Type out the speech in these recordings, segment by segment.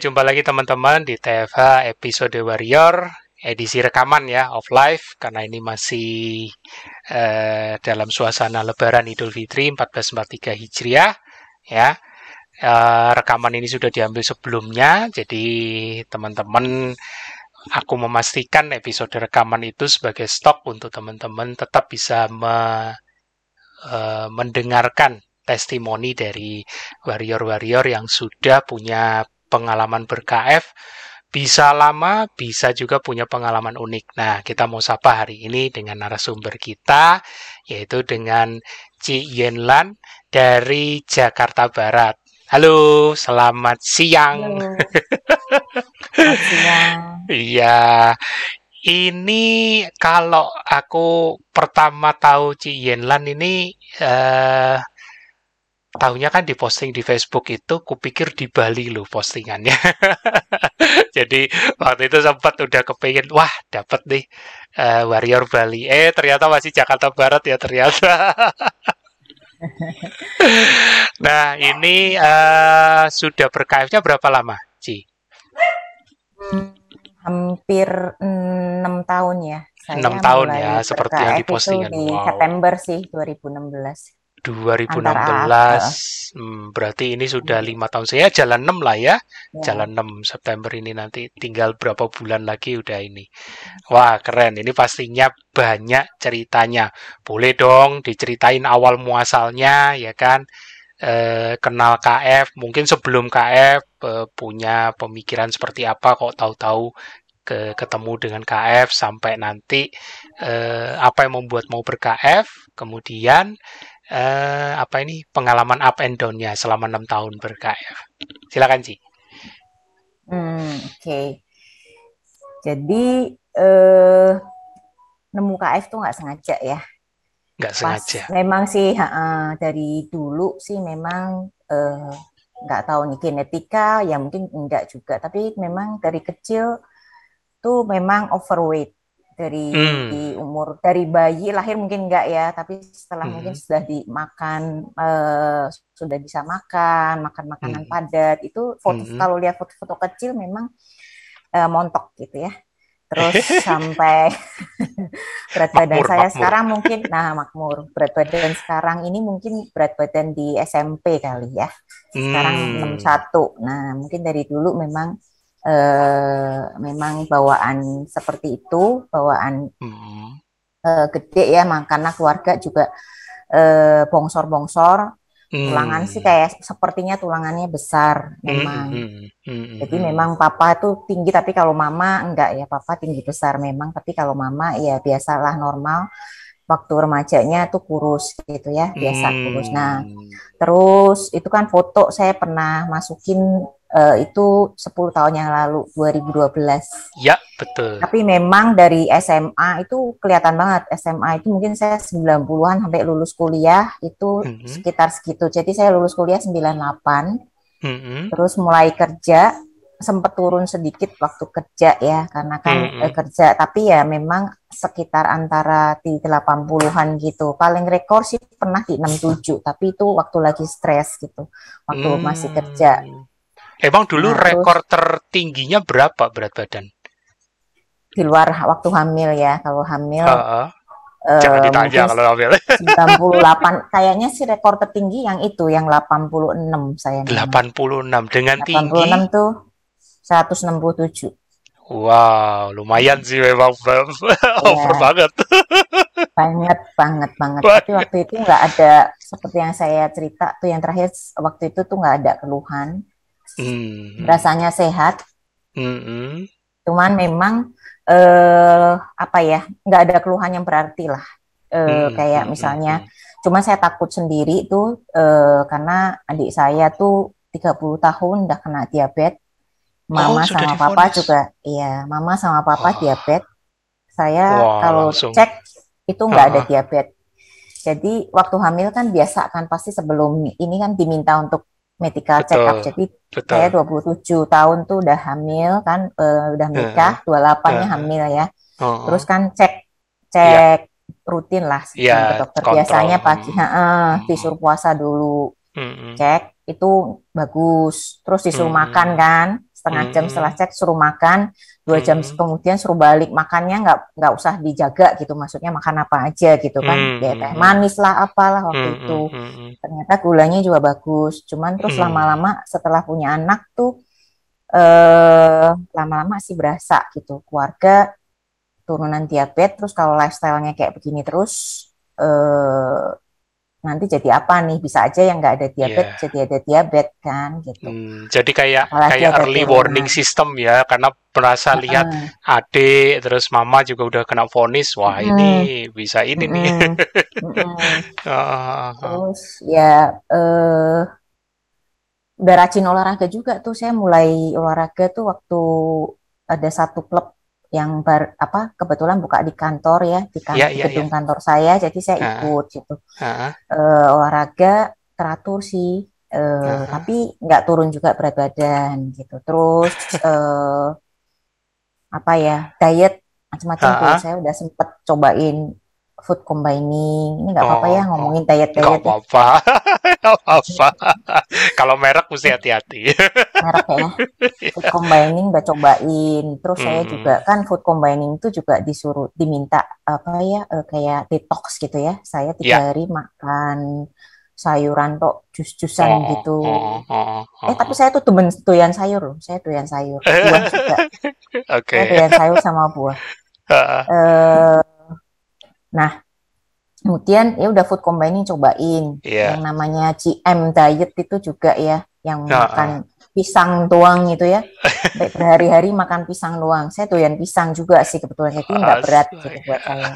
Jumpa lagi teman-teman di TFH episode Warrior edisi rekaman ya of live karena ini masih eh, dalam suasana Lebaran Idul Fitri 1443 Hijriah ya. Eh, rekaman ini sudah diambil sebelumnya, jadi teman-teman aku memastikan episode rekaman itu sebagai stok untuk teman-teman tetap bisa me, eh, mendengarkan testimoni dari warrior-warrior yang sudah punya pengalaman ber-KF, bisa lama, bisa juga punya pengalaman unik. Nah, kita mau sapa hari ini dengan narasumber kita, yaitu dengan Ci Yenlan dari Jakarta Barat. Halo, selamat siang. Halo. Selamat siang. Iya, ini kalau aku pertama tahu Ci Yenlan ini eh, tahunya kan diposting di Facebook itu kupikir di Bali loh postingannya. Jadi waktu itu sempat udah kepingin, wah dapet nih eh, Warrior Bali. Eh ternyata masih Jakarta Barat ya ternyata. nah ini eh, sudah berKF-nya berapa lama, Ci? Hampir enam tahun ya. Saya 6 tahun ya, seperti yang ber-KF itu dipostingan. di Wow. September sih 2016. 2016 Antara, hmm, berarti ini sudah lima tahun. Saya jalan 6 lah ya. Ya. jalan 6 September ini nanti. Tinggal berapa bulan lagi udah ini. Wah keren. Ini pastinya banyak ceritanya. Boleh dong diceritain awal muasalnya ya kan? Eh, kenal KF mungkin sebelum KF eh, punya pemikiran seperti apa kok tahu-tahu ke ketemu dengan KF sampai nanti eh, apa yang membuat mau ber-KF kemudian eh, apa ini pengalaman up and down-nya selama enam tahun ber-KF. Silakan Ci. Hmm, oke. Jadi eh, nemu KF tuh nggak sengaja ya. Nggak sengaja. memang sih ha-ha, dari dulu sih memang eh, nggak tahu nih genetika ya mungkin enggak juga. Tapi memang dari kecil tuh memang overweight dari Hmm. di umur dari bayi lahir mungkin enggak ya tapi setelah Hmm. mungkin sudah dimakan eh, sudah bisa makan makan makanan Hmm. padat itu foto Hmm. kalau lihat foto-foto kecil memang eh, montok gitu ya terus sampai berat badan Makmur, saya makmur. sekarang mungkin nah makmur berat badan sekarang ini mungkin berat badan di SMP kali ya sekarang Hmm. 61 nah mungkin dari dulu memang eh, memang bawaan seperti itu bawaan Hmm. eh, gede ya makanya keluarga juga eh, bongsor-bongsor tulangan Hmm. sih kayak sepertinya tulangannya besar memang hmm, hmm, jadi hmm. memang papa itu tinggi tapi kalau mama enggak ya papa tinggi besar memang tapi kalau mama ya biasalah normal waktu remajanya tuh kurus gitu ya biasa kurus nah Hmm. terus itu kan foto saya pernah masukin eh, itu 10 tahun yang lalu 2012 Ya, betul. tapi memang dari SMA itu kelihatan banget SMA itu mungkin saya 90-an sampai lulus kuliah itu Hmm. sekitar segitu jadi saya lulus kuliah 98 Hmm. terus mulai kerja sempat turun sedikit waktu kerja ya karena kan Mm-mm. eh, kerja tapi ya memang sekitar antara di 80-an gitu paling rekor sih pernah di 67 tapi itu waktu lagi stres gitu waktu masih kerja Hmm. Emang dulu Nah, terus- rekor tertingginya berapa berat badan? di luar waktu hamil ya kalau hamil Heeh. eh, Jangan ditanya kalau ambil. 98 kayaknya sih rekor tertinggi yang itu yang 86 saya memang. 86 dengan tinggi 86 tuh 167 Wow, lumayan sih memang over banget. banget banget banget Wah. tapi waktu itu nggak ada seperti yang saya cerita tuh yang terakhir waktu itu tuh nggak ada keluhan Hmm. rasanya sehat Hmm. cuman memang eh apa ya nggak ada keluhan yang berarti lah Eh, Hmm, kayak hmm, misalnya hmm, cuman saya takut sendiri tuh eh, karena adik saya tuh 30 tahun udah kena diabetes mama Oh, sama papa divonis? juga iya mama sama papa Wah. diabetes saya Wah, kalau langsung. cek itu nggak ada diabetes jadi waktu hamil kan biasa kan pasti sebelum ini kan diminta untuk medical check up jadi Betul. saya 27 tahun tuh udah hamil kan eh, udah menikah 28-nya Uh-uh. hamil ya Oh. terus kan cek cek rutin lah Iya, ke dokter kontrol. biasanya pagi Hmm. disuruh puasa dulu Hmm. cek itu bagus terus disuruh Hmm. makan kan setengah Hmm, jam setelah cek suruh makan, dua jam hmm, kemudian suruh balik makannya nggak nggak usah dijaga gitu, maksudnya makan apa aja gitu kan, hmm, ya hmm, teh hmm, manis lah apalah hmm, waktu hmm, itu. hmm, hmm, Ternyata gulanya juga bagus, cuman terus hmm. lama-lama setelah punya anak tuh eh lama-lama sih berasa gitu, keluarga turunan diabetes, terus kalau lifestyle-nya kayak begini terus eh nanti jadi apa nih? Bisa aja yang nggak ada Iya. diabetes jadi ada diabetes kan gitu. Hmm, jadi kayak Apalagi kayak early warning turunan. system ya, karena merasa lihat Heeh. adik terus mama juga udah kena vonis, wah Mm-mm. ini bisa ini nih. Ah, ah, ah. Terus ya eh udah rajin olahraga juga tuh. Saya mulai olahraga tuh waktu ada satu klub yang bar apa kebetulan buka di kantor ya di, kan, Iya, di iya, iya. gedung kantor saya. Jadi saya Ah, ikut gitu. ah, Eh, olahraga teratur sih. Ah, ah. tapi nggak turun juga berat badan gitu. Terus eh, apa ya diet macam-macam tuh. Ah. Saya udah sempet cobain food combining. Ini nggak apa-apa Oh, ya oh. ngomongin Nggak diet-diet ya. apa-apa, nggak apa-apa. Kalau merek mesti hati-hati. merek ya. Food combining udah cobain. Terus saya Hmm, juga kan food combining itu juga disuruh diminta apa ya eh, kayak detox gitu ya. Saya ya. tiga hari makan sayuran tok jus-jusan Oh, gitu. oh, oh, Eh oh. tapi saya tuh doyan sayur loh. Saya doyan sayur. Buah juga. Oke. Saya doyan sayur sama buah. Ah, Eh, nah kemudian ya udah food combining cobain. Iya. Yang namanya GM diet itu juga ya, yang Ah, ah. makan pisang doang gitu ya. Berhari-hari makan pisang doang. Saya doyan pisang juga sih kebetulan, jadi nggak berat gitu buat saya.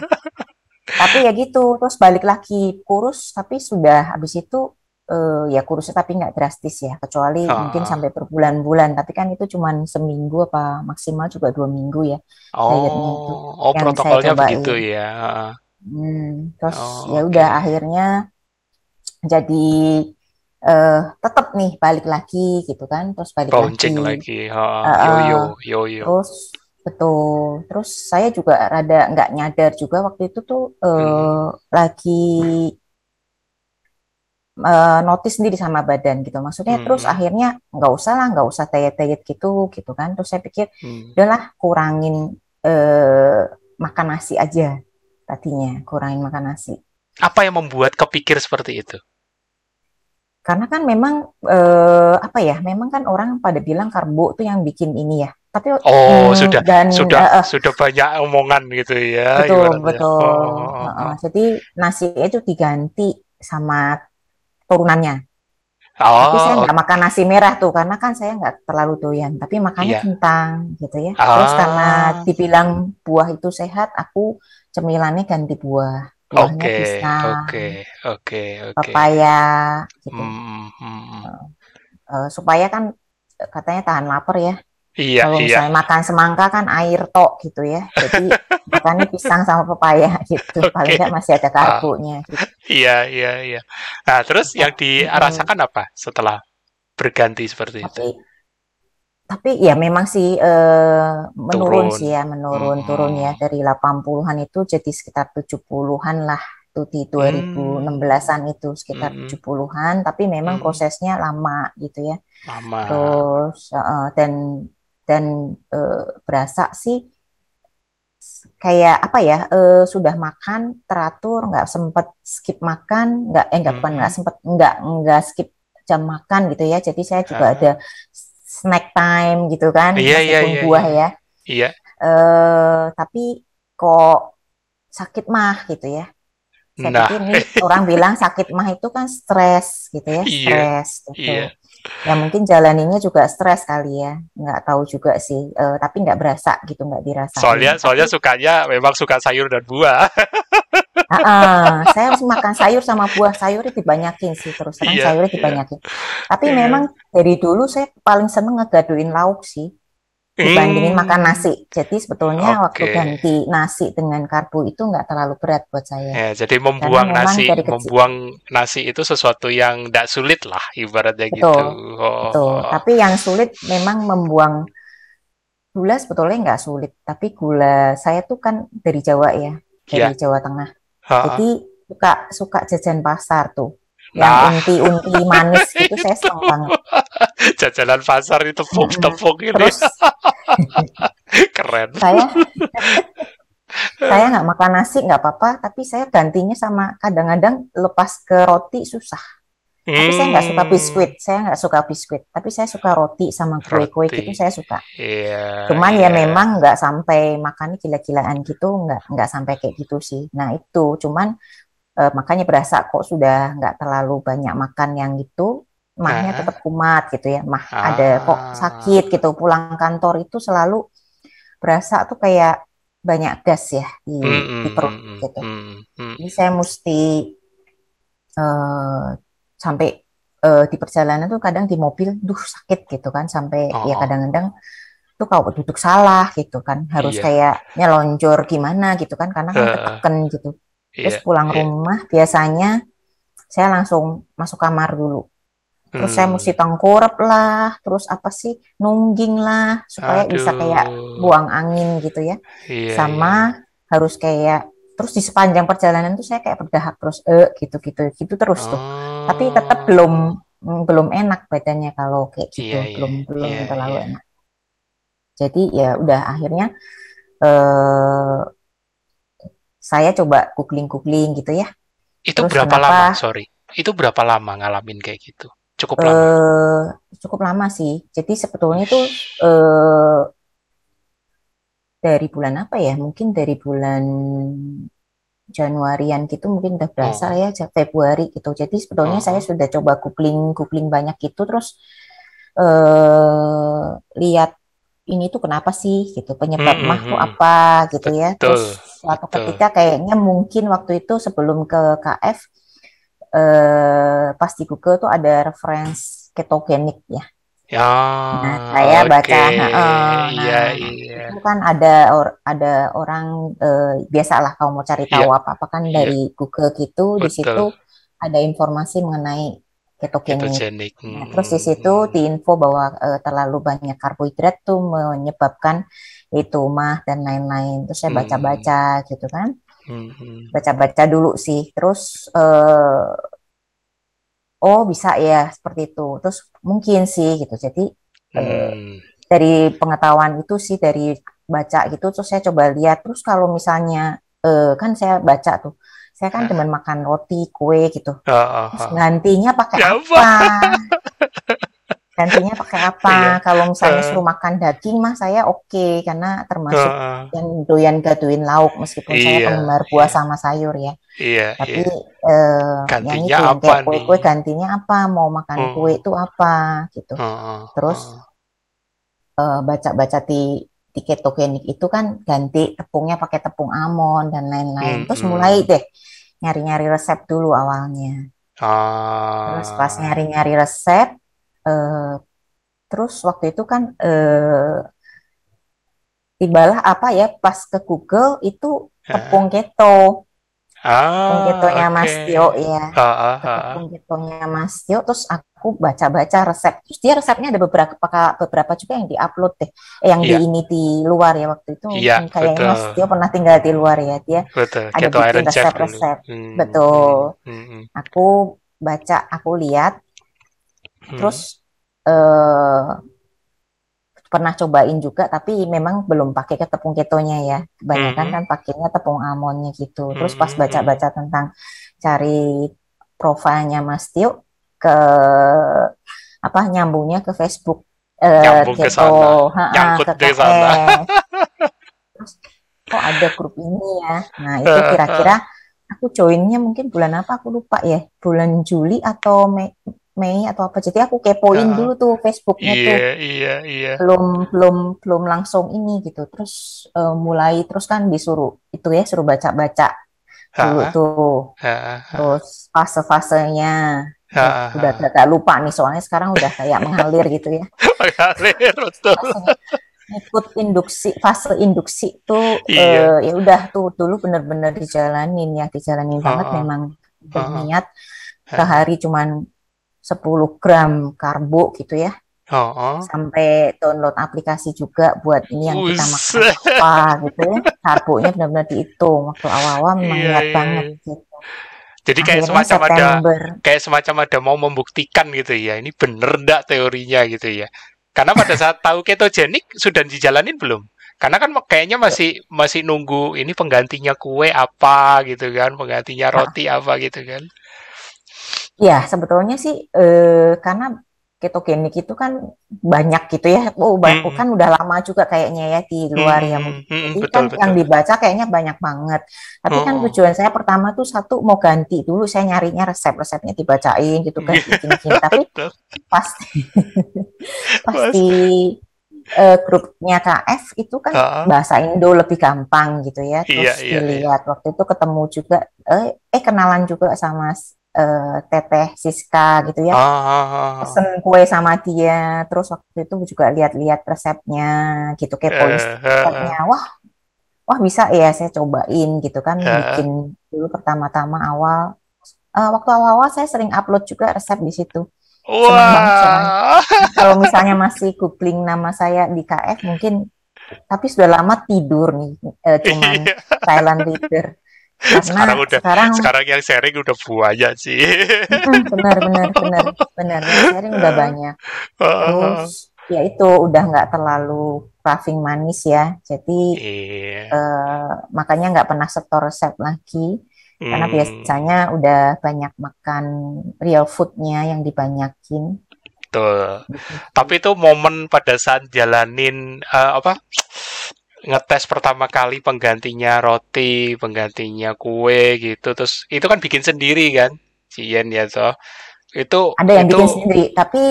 Tapi ya gitu, terus balik lagi kurus, tapi sudah habis itu eh, ya kurusnya tapi nggak drastis ya, kecuali mungkin sampai berbulan-bulan. Tapi kan itu cuma seminggu apa maksimal juga dua minggu ya dietnya itu Oh, oh saya protokolnya begitu ya. Hmm, terus Oh, ya udah akhirnya jadi eh tetap nih balik lagi gitu kan, terus balik Bouncing lagi. lagi. Ah, Eh, Yo-yo, eh, yo-yo. terus betul, terus saya juga rada nggak nyadar juga waktu itu tuh Hmm, eh lagi eh, notice sendiri sama badan gitu. Maksudnya terus hmm, akhirnya nggak usah lah, nggak usah diet-diet gitu gitu kan. Terus saya pikir hmm. udahlah kurangin eh makan nasi aja tadinya, kurangin makan nasi. Apa yang membuat kepikir seperti itu? Karena kan memang eh, apa ya, memang kan orang pada bilang karbo tuh yang bikin ini ya. Tapi Oh, mm, sudah dan sudah eh, sudah banyak omongan gitu ya, betul ibaratnya. betul. Oh, oh, Heeh, oh. jadi nasi itu diganti sama turunannya. Tapi saya Oh, nggak makan nasi merah tuh karena kan saya nggak terlalu doyan. Tapi makannya iya. kentang gitu ya. Terus karena Ah, dibilang buah itu sehat, aku cemilannya ganti buah. Buahnya oke, pisang, oke, oke, oke. pepaya gitu. Hmm, hmm, hmm. Eh, supaya kan eh, katanya tahan lapar ya. Iya, Kalau iya. misalnya makan semangka kan air tok gitu ya. Jadi makannya pisang sama pepaya gitu. Paling Oke. nggak masih ada Ah, karbonya gitu. iya, iya, iya. Nah, terus yang Mm-mm. dirasakan apa setelah berganti seperti itu? Tapi ya memang sih eh, menurun Turun. sih ya, menurun turun ya Hmm, dari 80-an itu jadi sekitar 70-an lah tuh di hmm, 2016-an itu sekitar hmm, 70-an, tapi memang hmm. prosesnya lama gitu ya. Lama. Terus eh, dan dan eh, berasa sih kayak apa ya eh, sudah makan teratur nggak sempet skip makan nggak eh nggak bukan nggak Hmm, sempet nggak nggak skip jam makan gitu ya jadi saya juga ada ah. Snack time gitu kan Iya, iya, iya, buah iya. ya Iya. eh tapi kok sakit mah gitu ya saya Nah, pikir nih orang bilang sakit mah itu kan stres gitu ya iya, stres gitu iya. ya mungkin jalaninnya juga stres kali ya nggak tahu juga sih Eh, tapi nggak berasa gitu nggak dirasain Soalnya, soalnya tapi sukanya memang suka sayur dan buah. ah, saya harus makan sayur sama buah sayurnya dibanyakin sih terus terang Iya, sayurnya iya, dibanyakin. Tapi iya. memang dari dulu saya paling seneng ngegaduin lauk sih dibandingin makan Hmm, nasi. Jadi sebetulnya waktu oke. ganti nasi dengan karbo itu nggak terlalu berat buat saya. Ya, jadi membuang nasi, membuang nasi itu sesuatu yang tidak sulit lah, ibaratnya gitu. betul betul. Oh, tapi yang sulit memang membuang gula sebetulnya nggak sulit. Tapi gula saya tuh kan dari Jawa ya ya, dari Jawa Tengah ha-ha. jadi suka suka jajan pasar tuh yang Nah. unti-unti manis gitu saya seneng banget. Jajanan pasar itu tepung-tepung ini Terus keren. saya saya nggak makan nasi nggak apa-apa, tapi saya gantinya sama kadang-kadang lepas ke roti susah. Tapi saya nggak suka Hmm, biskuit, saya nggak suka biskuit. Tapi saya suka roti sama kue-kue gitu saya suka. Iya. Cuman ya iya. memang nggak sampai makannya gila-gilaan gitu, nggak nggak sampai kayak gitu sih. Nah itu, cuman eh, makanya berasa kok sudah nggak terlalu banyak makan yang gitu, mahnya Ah. tetap kumat gitu ya. Mah ada kok Ah. sakit gitu. Pulang kantor itu selalu berasa tuh kayak banyak gas ya di, Hmm, di hmm, perut hmm, gitu. hmm, hmm. Jadi saya mesti eh, sampai eh, di perjalanan tuh kadang di mobil, duh sakit gitu kan, sampai Oh, ya oh. kadang-kadang tuh kalau duduk salah gitu kan, harus Iya. kayak nyelonjor gimana gitu kan, karena kan Heeh. ketekan gitu. Terus Iya, pulang iya. rumah biasanya saya langsung masuk kamar dulu. Terus saya Hmm. mesti tengkurap lah, terus apa sih nungging lah supaya bisa kayak Aduh. buang angin gitu ya. Iya, iya. Sama harus kayak terus di sepanjang perjalanan tuh saya kayak berdahak terus eh gitu-gitu gitu terus tuh. Tapi tetap Oh. belum mm, belum enak badannya kalau kayak gitu, Iya, iya. belum belum Iya, terlalu iya. enak. Jadi ya udah akhirnya eh saya coba googling-googling gitu ya. Itu Terus berapa kenapa lama? Sorry. Itu berapa lama ngalamin kayak gitu? Cukup lama. eh cukup lama sih. Jadi sebetulnya itu eh dari bulan apa ya? Mungkin dari bulan Januarian gitu mungkin udah berasa Oh. ya Februari gitu. Jadi sebetulnya saya Oh. sudah coba googling googling banyak gitu terus eh lihat ini tuh kenapa sih gitu penyebab Hmm, mah hmm, tuh hmm. apa gitu ya. Betul, Terus suatu betul. ketika kayaknya mungkin waktu itu sebelum ke KF eh pas di Google tuh ada reference ketogenik ya. Ya, Nah, saya baca, oke. heeh. Iya, Nah, iya. itu kan ada or- ada orang eh, biasalah kalau mau cari Iya, tahu apa-apa kan iya. dari Google gitu, di situ Betul. ada informasi mengenai ketogenik. Ketogenik. Nah, terus di situ Hmm. diinfo bahwa eh, terlalu banyak karbohidrat tuh menyebabkan itu mah dan lain-lain. Terus saya Hmm. baca-baca gitu kan, Hmm, hmm. baca-baca dulu sih. Terus eh, oh bisa ya seperti itu. Terus mungkin sih gitu. Jadi eh, Hmm. dari pengetahuan itu sih dari baca gitu terus saya coba lihat terus kalau misalnya eh, kan saya baca tuh saya kan demen makan roti kue gitu Ah, ah, terus ah. gantinya pakai Ya apa gantinya pakai apa Iya. kalau misalnya Ah. suruh makan daging mah saya oke karena termasuk Ah, ah. yang doyan gaduin lauk meskipun saya Iya, penggemar buah iya. sama sayur ya Iya, tapi iya. yang Gantinya itu yang apa kayak kue-kue nih? gantinya apa mau makan Oh, kue itu apa gitu oh, terus eh, baca-baca di di ketogenik itu kan ganti tepungnya pakai tepung almond dan lain-lain. Hmm, Terus hmm. mulai deh nyari-nyari resep dulu awalnya. Terus pas Ah, nyari-nyari resep, eh, terus waktu itu kan eh, tibalah apa ya pas ke Google itu tepung keto, tepung ah, ketonya Mas oke. Tio ya. Ah, ah, ah, ah. Tepung ketonya Mas Tio, terus aku baca-baca resep. Terus dia resepnya ada beberapa beberapa juga yang diupload deh, eh, yang di Iya, ini di luar ya waktu itu. Hmm, Kayaknya Mas Tio pernah tinggal di luar ya, dia betul. ada Keto bikin resep-resep. Hmm, Betul. hmm, hmm, hmm, Aku baca, aku lihat, hmm. terus eh pernah cobain juga, tapi memang belum pakai ke tepung ketonya ya. Kebanyakan Mhm, kan pakainya tepung almondnya gitu. Terus pas mhm. baca-baca tentang cari profilnya Mas Tio ke apa nyambungnya ke Facebook eh, Nyambung ke keto, sana, ha-ha, nyangkut ke ke sana. Terus kok ada grup ini ya? Nah itu kira-kira aku joinnya mungkin bulan apa aku lupa ya, bulan Juli atau Mei, Mei atau apa. Jadi aku kepoin Ah, dulu tuh Facebooknya tuh Iya, iya, iya. belum belum belum langsung ini gitu. Terus eh, mulai terus kan disuruh itu ya suruh baca-baca dulu Ah, tuh. ah, Terus fase-fasenya ah, udah ah, udah ah. agak lupa nih soalnya sekarang udah kayak mengalir gitu ya. Mengalir, betul. Fasenya ikut induksi fase induksi tuh Iya. eh, ya udah tuh dulu bener-bener dijalanin ya dijalanin banget memang udah niat ah. sehari cuman 10 gram karbo gitu ya Oh, oh. sampai download aplikasi juga buat ini yang kita makan apa gitu ya karbonya benar-benar dihitung waktu awal-awal memang niat iya, banget iya. gitu Jadi kayak Akhirnya semacam ada September. kayak semacam ada mau membuktikan gitu ya. Ini bener ndak teorinya gitu ya. Karena pada saat tahu ketogenik sudah dijalanin belum? Karena kan kayaknya masih masih nunggu ini penggantinya kue apa gitu kan, penggantinya Nah, roti apa gitu kan. Ya sebetulnya sih eh, karena ketogenik itu kan banyak gitu ya. Oh, ba- Hmm, kan udah lama juga kayaknya ya di hmm, luar ya. hmm, hmm, Jadi betul kan yang betul. dibaca kayaknya banyak banget. Tapi kan Oh, tujuan saya pertama tuh satu mau ganti dulu. Saya nyarinya resep-resepnya dibacain gitu kan, bikin-bikin. Tapi betul. pasti pas Mas, di eh, grupnya KF itu kan ah, bahasa Indo lebih gampang gitu ya. iya Terus iya iya. dilihat waktu itu ketemu juga eh, eh kenalan juga sama eh, Teteh Siska gitu ya. Ah, ah, ah, ah. Pesen kue sama dia. Terus waktu itu juga lihat-lihat resepnya gitu, kepoin eh, resepnya. Wah, wah bisa ya saya cobain gitu kan bikin dulu pertama-tama awal. Eh, waktu awal-awal saya sering upload juga resep di situ. Wah, Kalau misalnya masih googling nama saya di KF mungkin, tapi sudah lama tidur nih, eh, cuman iya. silent reader. Sekarang Karena udah sekarang, sekarang yang sharing udah banyak sih. benar, benar, benar, benar, yang sharing udah banyak. Terus ya itu udah nggak terlalu craving manis ya, jadi Iya. eh, makanya nggak pernah setor resep lagi. Karena Hmm, biasanya udah banyak makan real foodnya yang dibanyakin. betul. Gitu. Tapi itu momen pada saat jalanin eh, apa ngetes pertama kali penggantinya roti, penggantinya kue gitu. Terus itu kan bikin sendiri kan, Cien ya toh. Itu Ada yang itu bikin sendiri, tapi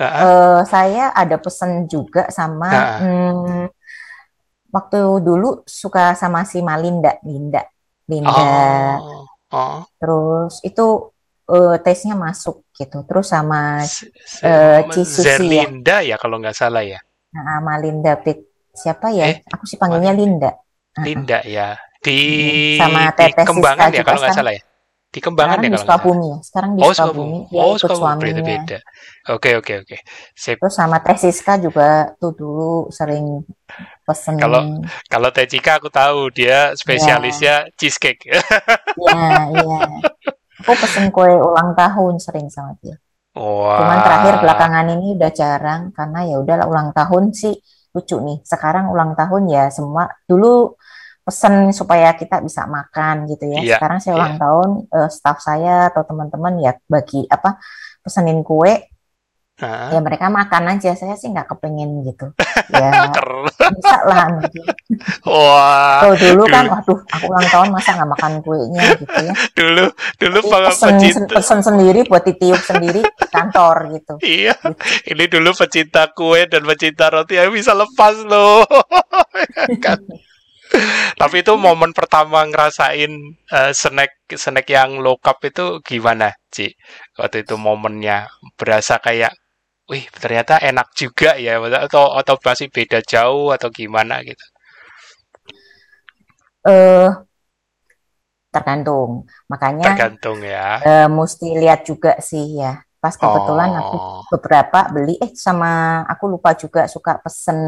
ah, eh, saya ada pesen juga sama ah, hmm, waktu dulu suka sama si Malinda, Linda, Linda. oh, oh. Terus itu eh, tesnya masuk gitu. Terus sama Se- se- eh, Ci Susi ya, Zerlinda ya kalau nggak salah ya. nah, Malinda Pit siapa ya? Eh, Aku sih panggilnya Linda. Ah, ah. Linda ya. Di Iya. Sama di Teteh Siska Kembangan ya kalau nggak salah ya. Di Kembangan Sekarang ya di kalau nggak salah. Ya. Sekarang di Oh, Sukabumi dia Oh, ikut Sukabumi suaminya. beda-beda. Oke, oke, oke. Sip. Terus sama Teh Siska juga tuh dulu sering pesen. Kalau kalau Teh Cika aku tahu dia Ya, spesialisnya cheesecake. ya, iya. Aku pesen kue ulang tahun sering sama dia. Cuman terakhir belakangan ini udah jarang karena ya udahlah ulang tahun sih lucu nih. Sekarang ulang tahun ya semua dulu pesen supaya kita bisa makan gitu ya. Iya, Sekarang saya iya. ulang tahun eh, staff saya atau teman-teman ya bagi apa pesenin kue Hah? ya mereka makan aja. Saya sih nggak kepengen gitu. Ya bisa lah. Wah, Kalau dulu kan dulu waduh aku ulang tahun masa nggak makan kuenya gitu ya. dulu dulu pesen pecinta pesen sendiri buat ditiup sendiri di kantor gitu. iya, Gitu. ini dulu pecinta kue dan pecinta roti yang bisa lepas loh. Kan. Tapi itu momen pertama ngerasain eh, snack snack yang low carb itu gimana, Ci? Waktu itu momennya berasa kayak, wih ternyata enak juga ya, atau atau masih beda jauh atau gimana gitu? Eh tergantung. Makanya Tergantung ya. eh, mesti lihat juga sih ya. Pas kebetulan aku Oh, beberapa beli eh sama aku lupa juga suka pesen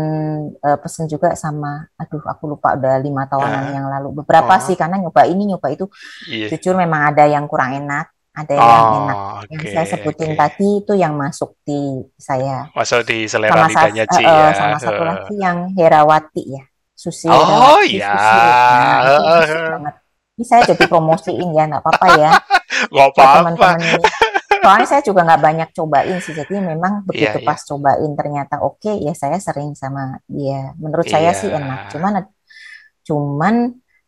eh, pesen juga sama aduh aku lupa udah lima tahunan eh, yang lalu. Beberapa oh, sih karena nyoba ini nyoba itu iya. jujur memang ada yang kurang enak, ada yang enak. Oh, Yang saya sebutin oke. tadi itu yang masuk di saya. Masuk di selera Sama, sa- lidahnya Ci eh, ya. sama satu lagi yang Herawati ya. Susi Oh Herawati, ya, Susi. Nah, itu banget. Ini saya jadi promosiin ya, nggak apa-apa ya. nggak apa-apa. teman-teman ini. Soalnya saya juga nggak banyak cobain sih, jadi memang Iya, begitu iya, pas cobain ternyata oke, ya saya sering sama dia. Menurut saya sih enak. iya. Cuman, cuman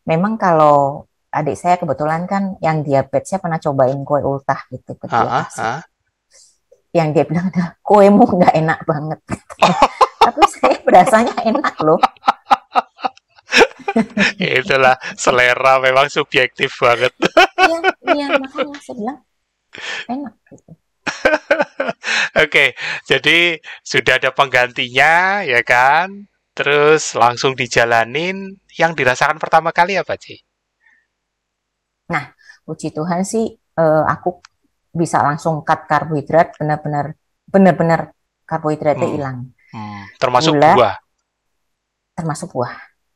memang kalau adik saya kebetulan kan yang diabetesnya pernah cobain kue ultah gitu Ah, ah. Yang dia bilang adalah kuemu nggak enak banget. Tapi saya berasanya enak loh. Itulah selera memang subjektif banget. Iya, iya makanya saya bilang enak gitu. Oke, jadi sudah ada penggantinya ya kan? Terus langsung dijalanin. Yang dirasakan pertama kali apa, Ci? Nah, puji Tuhan sih eh, aku bisa langsung cut karbohidrat benar-benar benar-benar karbohidratnya Hmm, hilang. hmm, termasuk Gula buah. termasuk buah.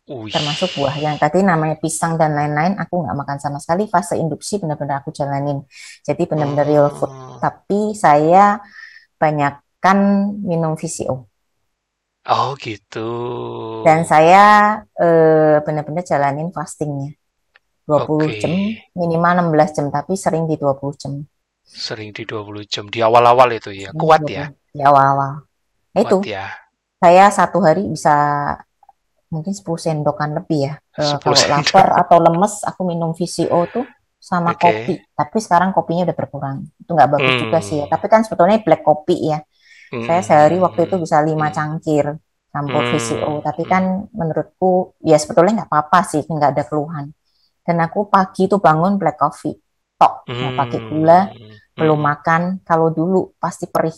Wih. termasuk buah yang tadi namanya pisang dan lain-lain aku nggak makan sama sekali fase induksi benar-benar aku jalanin jadi benar-benar real food Oh. tapi saya banyakkan minum VCO Oh gitu. dan saya eh, benar-benar jalanin fastingnya 20 Oke. jam minimal 16 jam tapi sering di 20 jam Sering di 20 jam di awal-awal itu ya. Kuat ya. di awal-awal Nah, itu ya. saya satu hari bisa mungkin 10 sendokan lebih ya. Eh, 10 kalau sendok. lapar atau lemes aku minum VCO tuh sama Oke. kopi. Tapi sekarang kopinya udah berkurang. Itu nggak bagus Hmm. juga sih ya. Tapi kan sebetulnya black kopi ya. Saya sehari waktu itu bisa 5 Hmm. cangkir campur Hmm. VCO. Tapi kan menurutku ya sebetulnya nggak apa-apa sih, nggak ada keluhan. Dan aku pagi itu bangun black coffee. Tok, nggak pakai gula, belum makan. Kalau dulu pasti perih.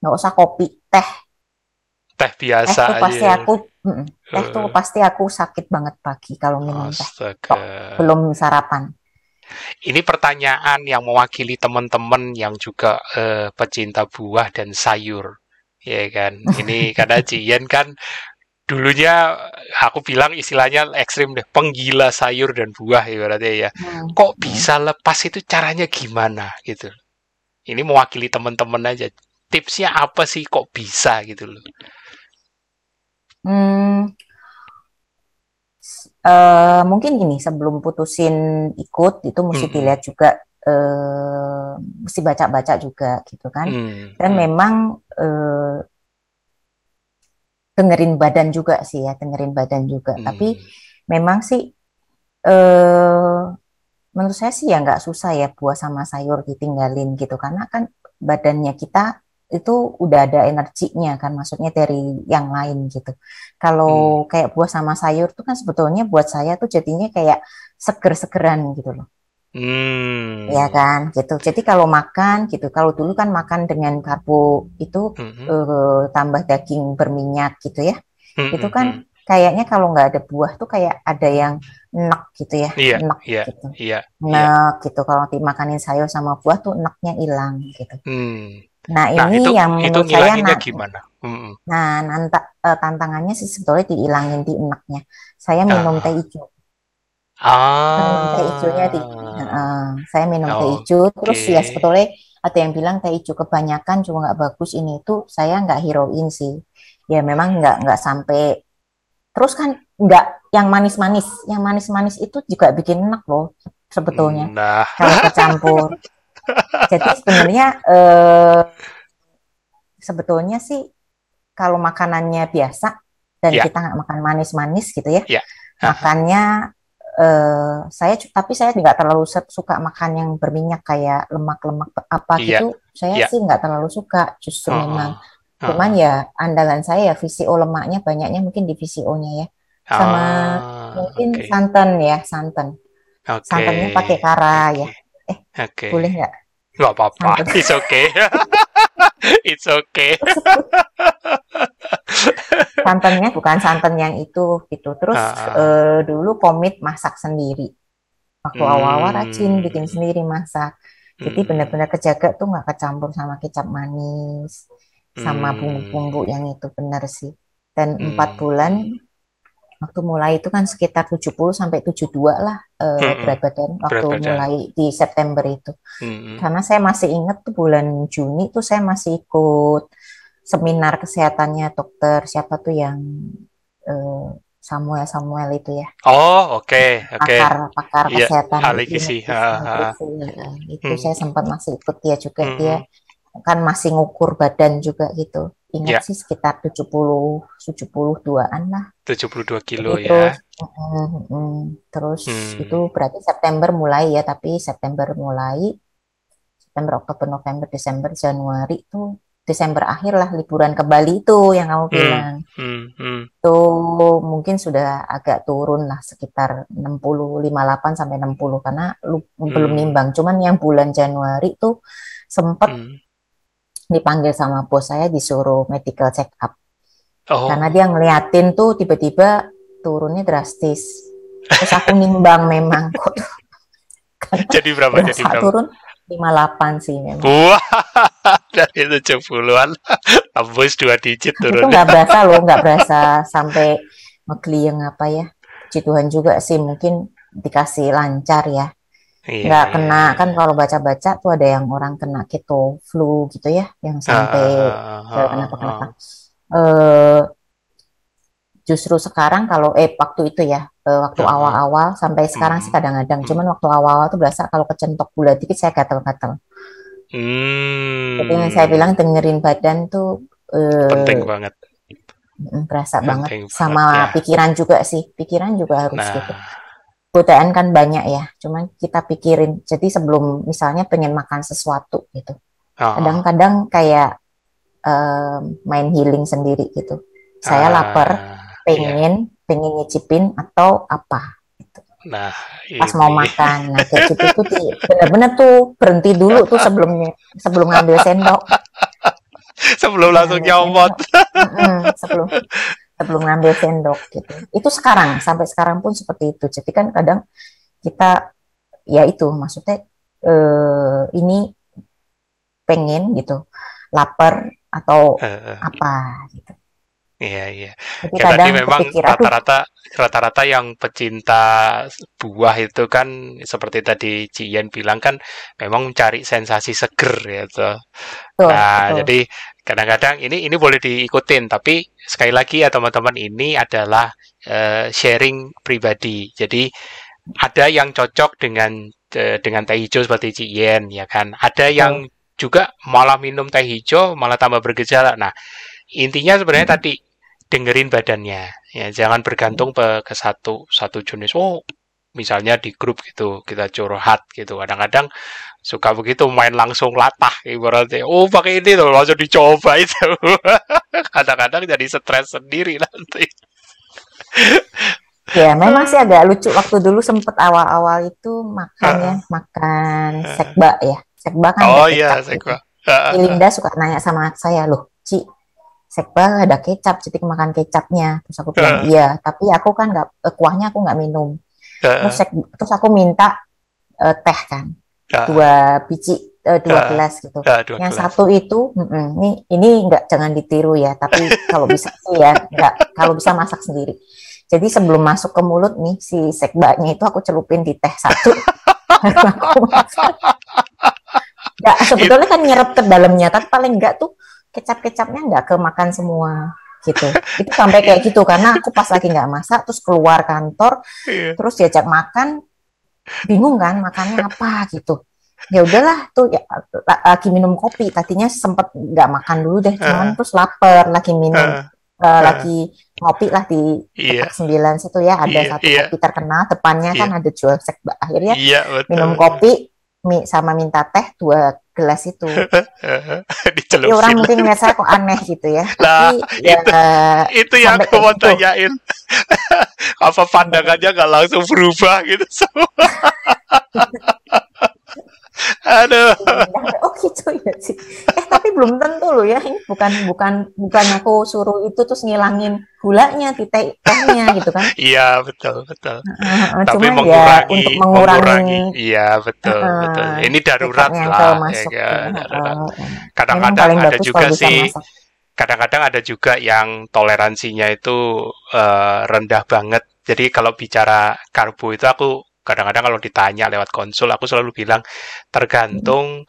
Nggak usah kopi, teh. Teh Teh biasa tuh pasti aja. aku, mm, teh tuh pasti aku sakit banget pagi kalau minum teh. Astaga. Belum sarapan. Ini pertanyaan yang mewakili teman-teman yang juga eh, pecinta buah dan sayur, ya kan? Ini karena Jian kan dulunya aku bilang istilahnya ekstrim deh, penggila sayur dan buah ya berarti ya. Hmm. Kok bisa lepas itu caranya gimana gitu? Ini mewakili teman-teman aja. Tipsnya apa sih kok bisa gitu loh? Hmm, eh, mungkin gini, sebelum putusin ikut itu mesti Mm-mm. dilihat juga, eh, mesti baca-baca juga gitu kan. Hmm, Dan hmm, memang eh, dengerin badan juga sih ya, dengerin badan juga. Tapi hmm. memang sih eh menurut saya sih ya nggak susah ya buah sama sayur ditinggalin gitu karena kan badannya kita itu udah ada energinya kan maksudnya dari yang lain gitu. Kalau kayak buah sama sayur tuh kan sebetulnya buat saya tuh jadinya kayak seger-segeran gitu loh. Hmm. Ya kan gitu. Jadi kalau makan gitu, kalau dulu kan makan dengan karbo itu Mhm. eh, tambah daging berminyak gitu ya. Hmm, Itu hmm, kan hmm. kayaknya kalau nggak ada buah tuh kayak ada yang enek gitu ya, Iya, enek iya, gitu. iya, iya. Enek gitu kalau dimakanin sayur sama buah tuh enaknya hilang gitu. Hmm. Nah, Nah, ini itu yang itu menurut saya ngilanginnya nah, gimana? Hmm. nah nanta- eh, tantangannya sih sebetulnya dihilangin di enaknya. Saya minum Ah. teh hijau. Minum teh hijaunya di Ah. Heeh, saya minum teh hijau terus ya sebetulnya ada yang bilang teh hijau kebanyakan juga nggak bagus. Ini itu saya nggak hirauin sih. Ya memang nggak nggak sampai. Terus kan nggak yang manis-manis. Yang manis-manis itu juga bikin enak loh sebetulnya. Nah, kalau kecampur. Jadi sebenarnya eh, sebetulnya sih kalau makanannya biasa dan Ya. kita nggak makan manis-manis gitu ya Ya. makannya eh, saya tapi saya nggak terlalu suka makan yang berminyak kayak lemak-lemak apa Iya. gitu saya Iya. sih nggak terlalu suka justru Heeh. memang Heeh. cuman ya andalan saya ya VCO lemaknya banyaknya mungkin di VCO-nya ya sama Ah, mungkin oke. santan ya santan Oke. santannya pakai kara ya Oke. Oke. boleh nggak Nggak apa-apa. It's okay. It's okay. santannya bukan santan yang itu gitu terus ah. eh, dulu komit masak sendiri waktu Hmm. awal-awal rajin bikin sendiri masak jadi Hmm. benar-benar kejaga tuh nggak kecampur sama kecap manis sama Hmm. bumbu-bumbu yang itu benar sih dan Hmm. empat bulan waktu mulai itu kan sekitar 70 sampai 72 lah eh, Hmm. berat badan waktu badan. mulai di September itu Hmm. karena saya masih ingat tuh bulan Juni tuh saya masih ikut seminar kesehatannya dokter siapa tuh yang eh, Samuel Samuel itu ya Oh, oke, oke. pakar pakar Iya, kesehatan ahli itu, gizi. nutrisi, ya. itu Hmm. saya sempat masih ikut dia juga Hmm. dia kan masih ngukur badan juga gitu ingat Ya. sih sekitar 70 72-an lah 72 kilo Jadi ya. terus mm, mm, terus Hmm. itu berarti September mulai ya tapi September mulai September Oktober November Desember Januari tuh Desember akhir lah liburan ke Bali itu yang kamu Hmm. bilang Hmm. Hmm. tuh mungkin sudah agak turun lah sekitar 60 58 sampai 60 karena lu belum Hmm. nimbang cuman yang bulan Januari tuh sempat Hmm. Dipanggil sama bos saya disuruh medical check up Oh, karena dia ngeliatin tuh tiba-tiba turunnya drastis terus aku nimbang memang kok jadi berapa? Jadi berapa? turun 58 sih memang Wah, dari 70-an tembus dua digit itu turun. nggak berasa loh nggak berasa sampai ngeklieng apa ya puji Tuhan juga sih mungkin dikasih lancar ya. Iya, Nggak iya, kena, iya. kan kalau baca-baca tuh ada yang orang kena keto flu gitu ya, yang sampai ah, ke ah, kenapa-kenapa. ah, Eh, justru sekarang kalau, eh waktu itu ya, eh, waktu ah, ah. awal-awal sampai sekarang sih Hmm, kadang-kadang, hmm, cuman waktu awal-awal tuh berasa kalau kecentok gula dikit saya gatal-gatal. Jadi yang saya hmm. bilang dengerin badan tuh Penting eh, banget, mm, berasa banget. penting banget Sama ya. pikiran juga sih, pikiran juga harus gitu. Godaan kan banyak ya, cuman kita pikirin. Jadi sebelum misalnya pengen makan sesuatu gitu, ah, kadang-kadang kayak eh, main healing sendiri gitu. Saya lapar, Ah, iya. pengen, pengen nyicipin atau apa gitu. Nah, Pas mau ini makan, nah kayak gitu tuh bener-bener tuh berhenti dulu tuh sebelumnya, sebelum ngambil sendok, sebelum langsung nyomot. sebelum sebelum ngambil sendok gitu. Itu sekarang, sampai sekarang pun seperti itu. Jadi kan kadang kita ya itu maksudnya eh, ini pengen gitu, lapar atau eh, apa gitu. Iya, iya. Jadi Ya tadi memang rata-rata rata-rata yang pecinta buah itu kan seperti tadi Cian bilang kan memang mencari sensasi seger ya tuh. betul, Nah, betul. jadi kadang-kadang ini ini boleh diikutin, tapi sekali lagi ya teman-teman ini adalah eh, sharing pribadi. Jadi ada yang cocok dengan eh, dengan teh hijau seperti Cien ya kan. Ada yang Betul. juga malah minum teh hijau malah tambah bergejala. Nah, intinya sebenarnya Mm, tadi dengerin badannya ya jangan bergantung ke satu satu jenis. Oh, misalnya di grup gitu kita curhat gitu. Kadang-kadang suka begitu main langsung latah ibaratnya. Oh, pakai ini loh langsung dicoba itu. Kadang-kadang jadi stres sendiri nanti. Ya, memang sih agak lucu waktu dulu sempet awal-awal itu makan ya, makan sekba ya. Sekba kan ada Oh iya, kecap saya gitu. Linda suka nanya sama saya, loh, Ci, sekba ada kecap, jadi makan kecapnya. Terus aku bilang, iya, tapi aku kan nggak, eh, kuahnya aku nggak minum. Terus, sek, terus aku minta eh, teh kan, heeh, dua biji, eh, dua heeh, gelas gitu. heeh, dua Yang gelas. satu itu, mm-mm, ini ini nggak jangan ditiru ya, tapi kalau bisa sih ya, nggak kalau bisa masak sendiri. Jadi sebelum masuk ke mulut nih si sekbanya itu aku celupin di teh satu, aku masak. Nggak, It- sebetulnya kan nyerap ke dalamnya, tapi paling nggak tuh kecap-kecapnya nggak kemakan semua gitu. Itu sampai kayak gitu karena aku pas lagi nggak masak, terus keluar kantor, Iya. terus diajak makan, bingung kan makannya apa gitu. Ya udahlah tuh ya, la- lagi minum kopi, tadinya sempet nggak makan dulu deh, cuman Heeh, terus lapar, lagi minum eh, heeh. lagi ngopi lah di Iya, Petak Sembilan situ ya ada iya, satu iya, kopi terkenal depannya kan iya, ada jual sekba akhirnya iya minum kopi mi sama minta teh dua gelas itu Heeh, jadi orang Dicelupin. mungkin ngeliat saya kok aneh gitu ya Nah, tapi ya itu itu yang aku mau gitu tanyain. Apa pandangannya nggak langsung berubah gitu semua? Aduh. Oh gitu ya sih eh tapi belum tentu loh ya ini bukan bukan bukan aku suruh itu terus ngilangin gulanya teh tehnya gitu kan Iya, betul, betul. Heeh, Tapi cuman ya untuk mengurangi, mengurangi mengurangi. Iya, betul, betul. heeh, Ini darurat lah, ya masuk ya kan, darurat. memang Kadang-kadang ada juga sih, masak kadang-kadang ada juga yang toleransinya itu eh, rendah banget. Jadi kalau bicara karbo itu aku kadang-kadang kalau ditanya lewat konsul, aku selalu bilang tergantung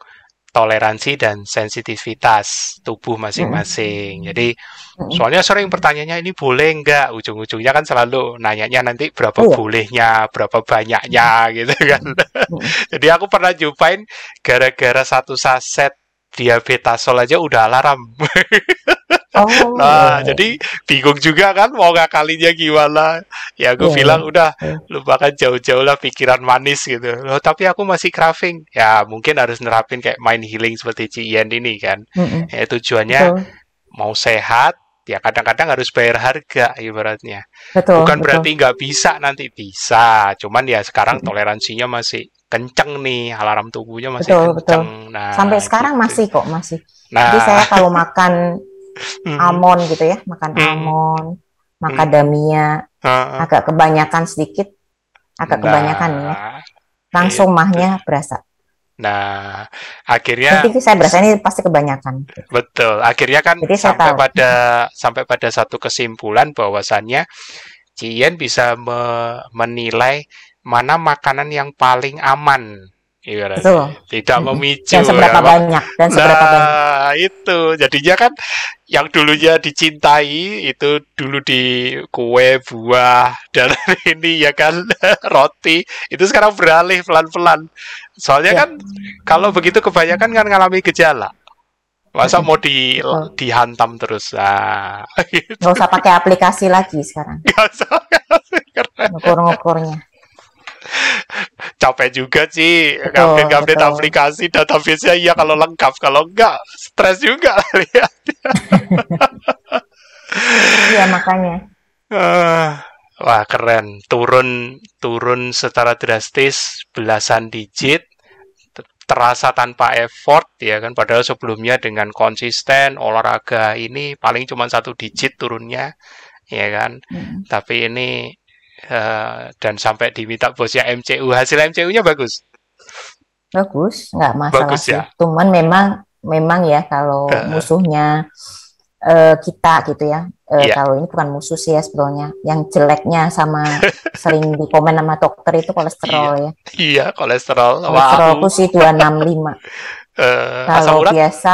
toleransi dan sensitivitas tubuh mm-mm, masing-masing. Jadi mm-mm. soalnya sering pertanyaannya ini boleh nggak? Ujung-ujungnya kan selalu nanyanya nanti berapa Oh iya. bolehnya, berapa banyaknya gitu kan. Jadi aku pernah jumpain gara-gara satu saset diabetasol aja udah alarm. Oh Nah, jadi bingung juga kan mau ngakalinya gimana. Ya iya iya bilang udah iya. lupakan jauh-jauh lah pikiran manis gitu. Loh, tapi aku masih craving. Ya mungkin harus nerapin kayak mind healing seperti Cian ini kan. Mm-mm. Ya tujuannya Betul mau sehat, ya kadang-kadang harus bayar harga ibaratnya. betul Bukan betul. berarti nggak bisa nanti bisa. Cuman ya sekarang toleransinya masih kenceng nih, alarm tubuhnya masih Betul betul. kenceng. Sampai Nah, sekarang gitu. masih kok masih. Jadi saya Nah, kalau makan almond gitu ya, makan mm, almond, mm, macadamia, agak kebanyakan sedikit, agak kebanyakan nih ya, Nah, langsung itu. mahnya berasa. Nah, akhirnya Nanti saya berasa ini pasti kebanyakan. betul. Akhirnya kan Jadi sampai tahu. pada sampai pada satu kesimpulan bahwasannya Cien bisa me- menilai mana makanan yang paling aman. Ibaratnya. Betul. Tidak memicu Dan seberapa ya. banyak dan seberapa banyak. Nah, itu jadinya kan yang dulunya dicintai itu dulu di kue, buah, dan ini ya kan roti itu sekarang beralih pelan-pelan. Soalnya Ya. kan kalau begitu kebanyakan kan ngalami gejala. Masa mau di dihantam terus? Nah, gitu. Nggak usah pakai aplikasi lagi sekarang. Nggak usah. Ngukur-ngukurnya. Capek juga sih Betul, ngupdate-ngupdate betul. aplikasi database-nya iya kalau lengkap kalau enggak stres juga lihat Iya makanya. Ah, wah keren turun turun secara drastis belasan digit terasa tanpa effort ya kan padahal sebelumnya dengan konsisten olahraga ini paling cuma satu digit turunnya ya kan Mm. tapi ini eh, dan sampai diminta bosnya MCU hasil MCU-nya bagus Bagus, nggak masalah Bagus sih. ya? Cuman memang memang ya kalau Heeh. musuhnya eh, kita gitu ya. Eh, Iya. Kalau ini bukan musuh sih ya sebetulnya. Yang jeleknya sama sering di komen sama dokter itu kolesterol ya. iya kolesterol Kolesterolku wow sih 265. Eh, asam Kalau urat biasa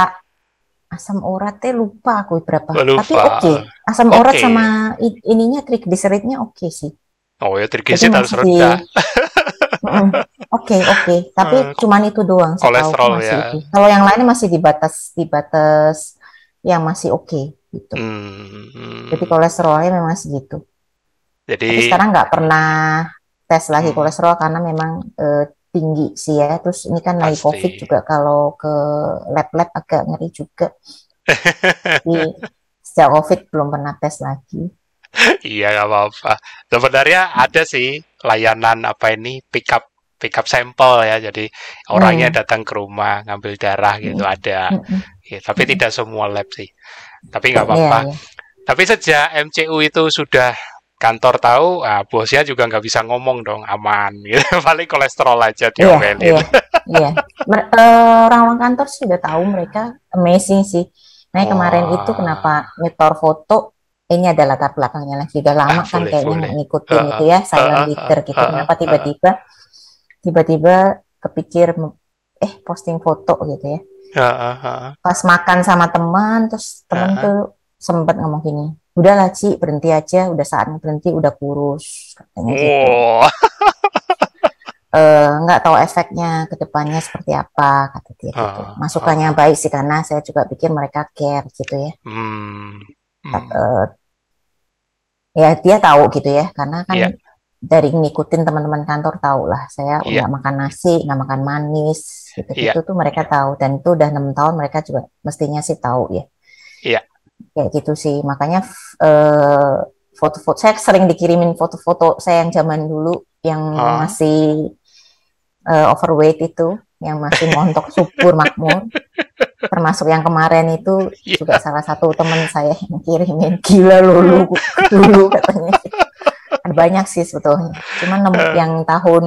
asam uratnya lupa aku berapa. Lupa. Tapi oke. Asam Oke. urat sama ininya triglyceridnya oke sih. Oh ya Jadi trigliserid harus rendah. Oke, oke. Tapi Eh, cuman itu doang. kolesterol ya. itu. Kalau yang lainnya masih di batas di batas yang masih oke gitu. Hmm, Jadi kolesterolnya memang segitu. Tapi jadi sekarang nggak pernah tes lagi Hmm. kolesterol karena memang eh, tinggi sih ya. Terus ini kan lagi. COVID juga kalau ke lab-lab agak ngeri juga. Jadi sejak COVID belum pernah tes lagi. Iya nggak apa-apa. Sebenarnya ada sih layanan apa ini pick up pick up sampel ya. Jadi orangnya datang ke rumah ngambil darah gitu ada. Mm-mm. Ya, tapi Mm-mm. tidak semua lab sih. Tapi nggak Iya, apa-apa. iya. Tapi sejak MCU itu sudah kantor tahu, ah, bosnya juga nggak bisa ngomong dong aman. Gitu. Paling kolesterol aja Iya, diomelin. iya, iya. Eh, Orang-orang kantor sih udah tahu mereka amazing sih. Nah kemarin itu kenapa nyetor foto ini ada latar belakangnya lagi udah lama Ah, kan boleh, kayaknya boleh. ngikutin Ah, itu ya ah, silent ah, leader gitu. ah, Kenapa ah, tiba-tiba tiba-tiba kepikir eh posting foto gitu ya. Ah, ah, ah. Pas makan sama teman terus teman Ah, ah. tuh sempat ngomong gini, udahlah Ci berhenti aja, udah saatnya berhenti, udah kurus katanya gitu. Oh, eh, nggak tahu efeknya ke depannya seperti apa kata dia gitu. Ah, Masukannya baik sih karena saya juga pikir mereka care gitu ya. hmm, hmm. Eh, ya dia tahu gitu ya karena kan Iya. dari ngikutin teman-teman kantor tahu lah saya Iya. nggak makan nasi nggak makan manis gitu gitu tuh mereka tahu dan itu udah enam tahun mereka juga mestinya sih tahu ya. Iya. Kayak gitu sih makanya eh, foto-foto saya sering dikirimin foto-foto saya yang zaman dulu yang Ah. masih eh, overweight itu yang masih montok subur makmur termasuk yang kemarin itu Iya. juga salah satu teman saya yang kirimin gila lu lu dulu katanya ada banyak sih sebetulnya cuman nemu Eh. yang tahun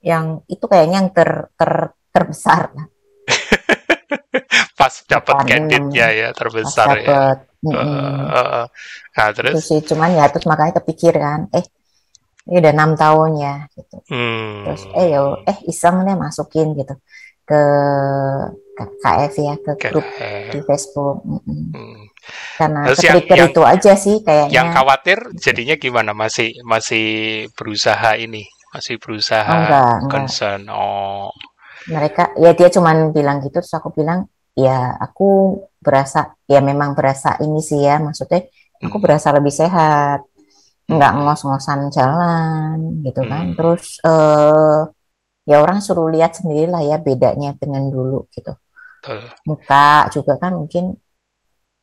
yang itu kayaknya yang ter, ter terbesar lah Pas dapat candidnya ya terbesar ya. dapet Eh, Mm-mm. eh, eh. Nah itu terus, sih cuman ya terus makanya kepikir kan eh ini udah enam tahun ya gitu hmm, terus eh yo eh iseng deh masukin gitu ke, KF ya ke grup di Facebook. Hmm. karena Terus yang- itu aja sih kayaknya Yang khawatir jadinya gimana? Masih masih berusaha ini, masih berusaha enggak enggak concern. Oh, mereka ya dia cuman bilang gitu terus aku bilang ya aku berasa ya memang berasa ini sih ya maksudnya aku Hmm. berasa lebih sehat nggak Hmm. ngos-ngosan jalan gitu kan Hmm. terus eh ya orang suruh lihat sendiri lah ya bedanya dengan dulu gitu betul. muka juga kan mungkin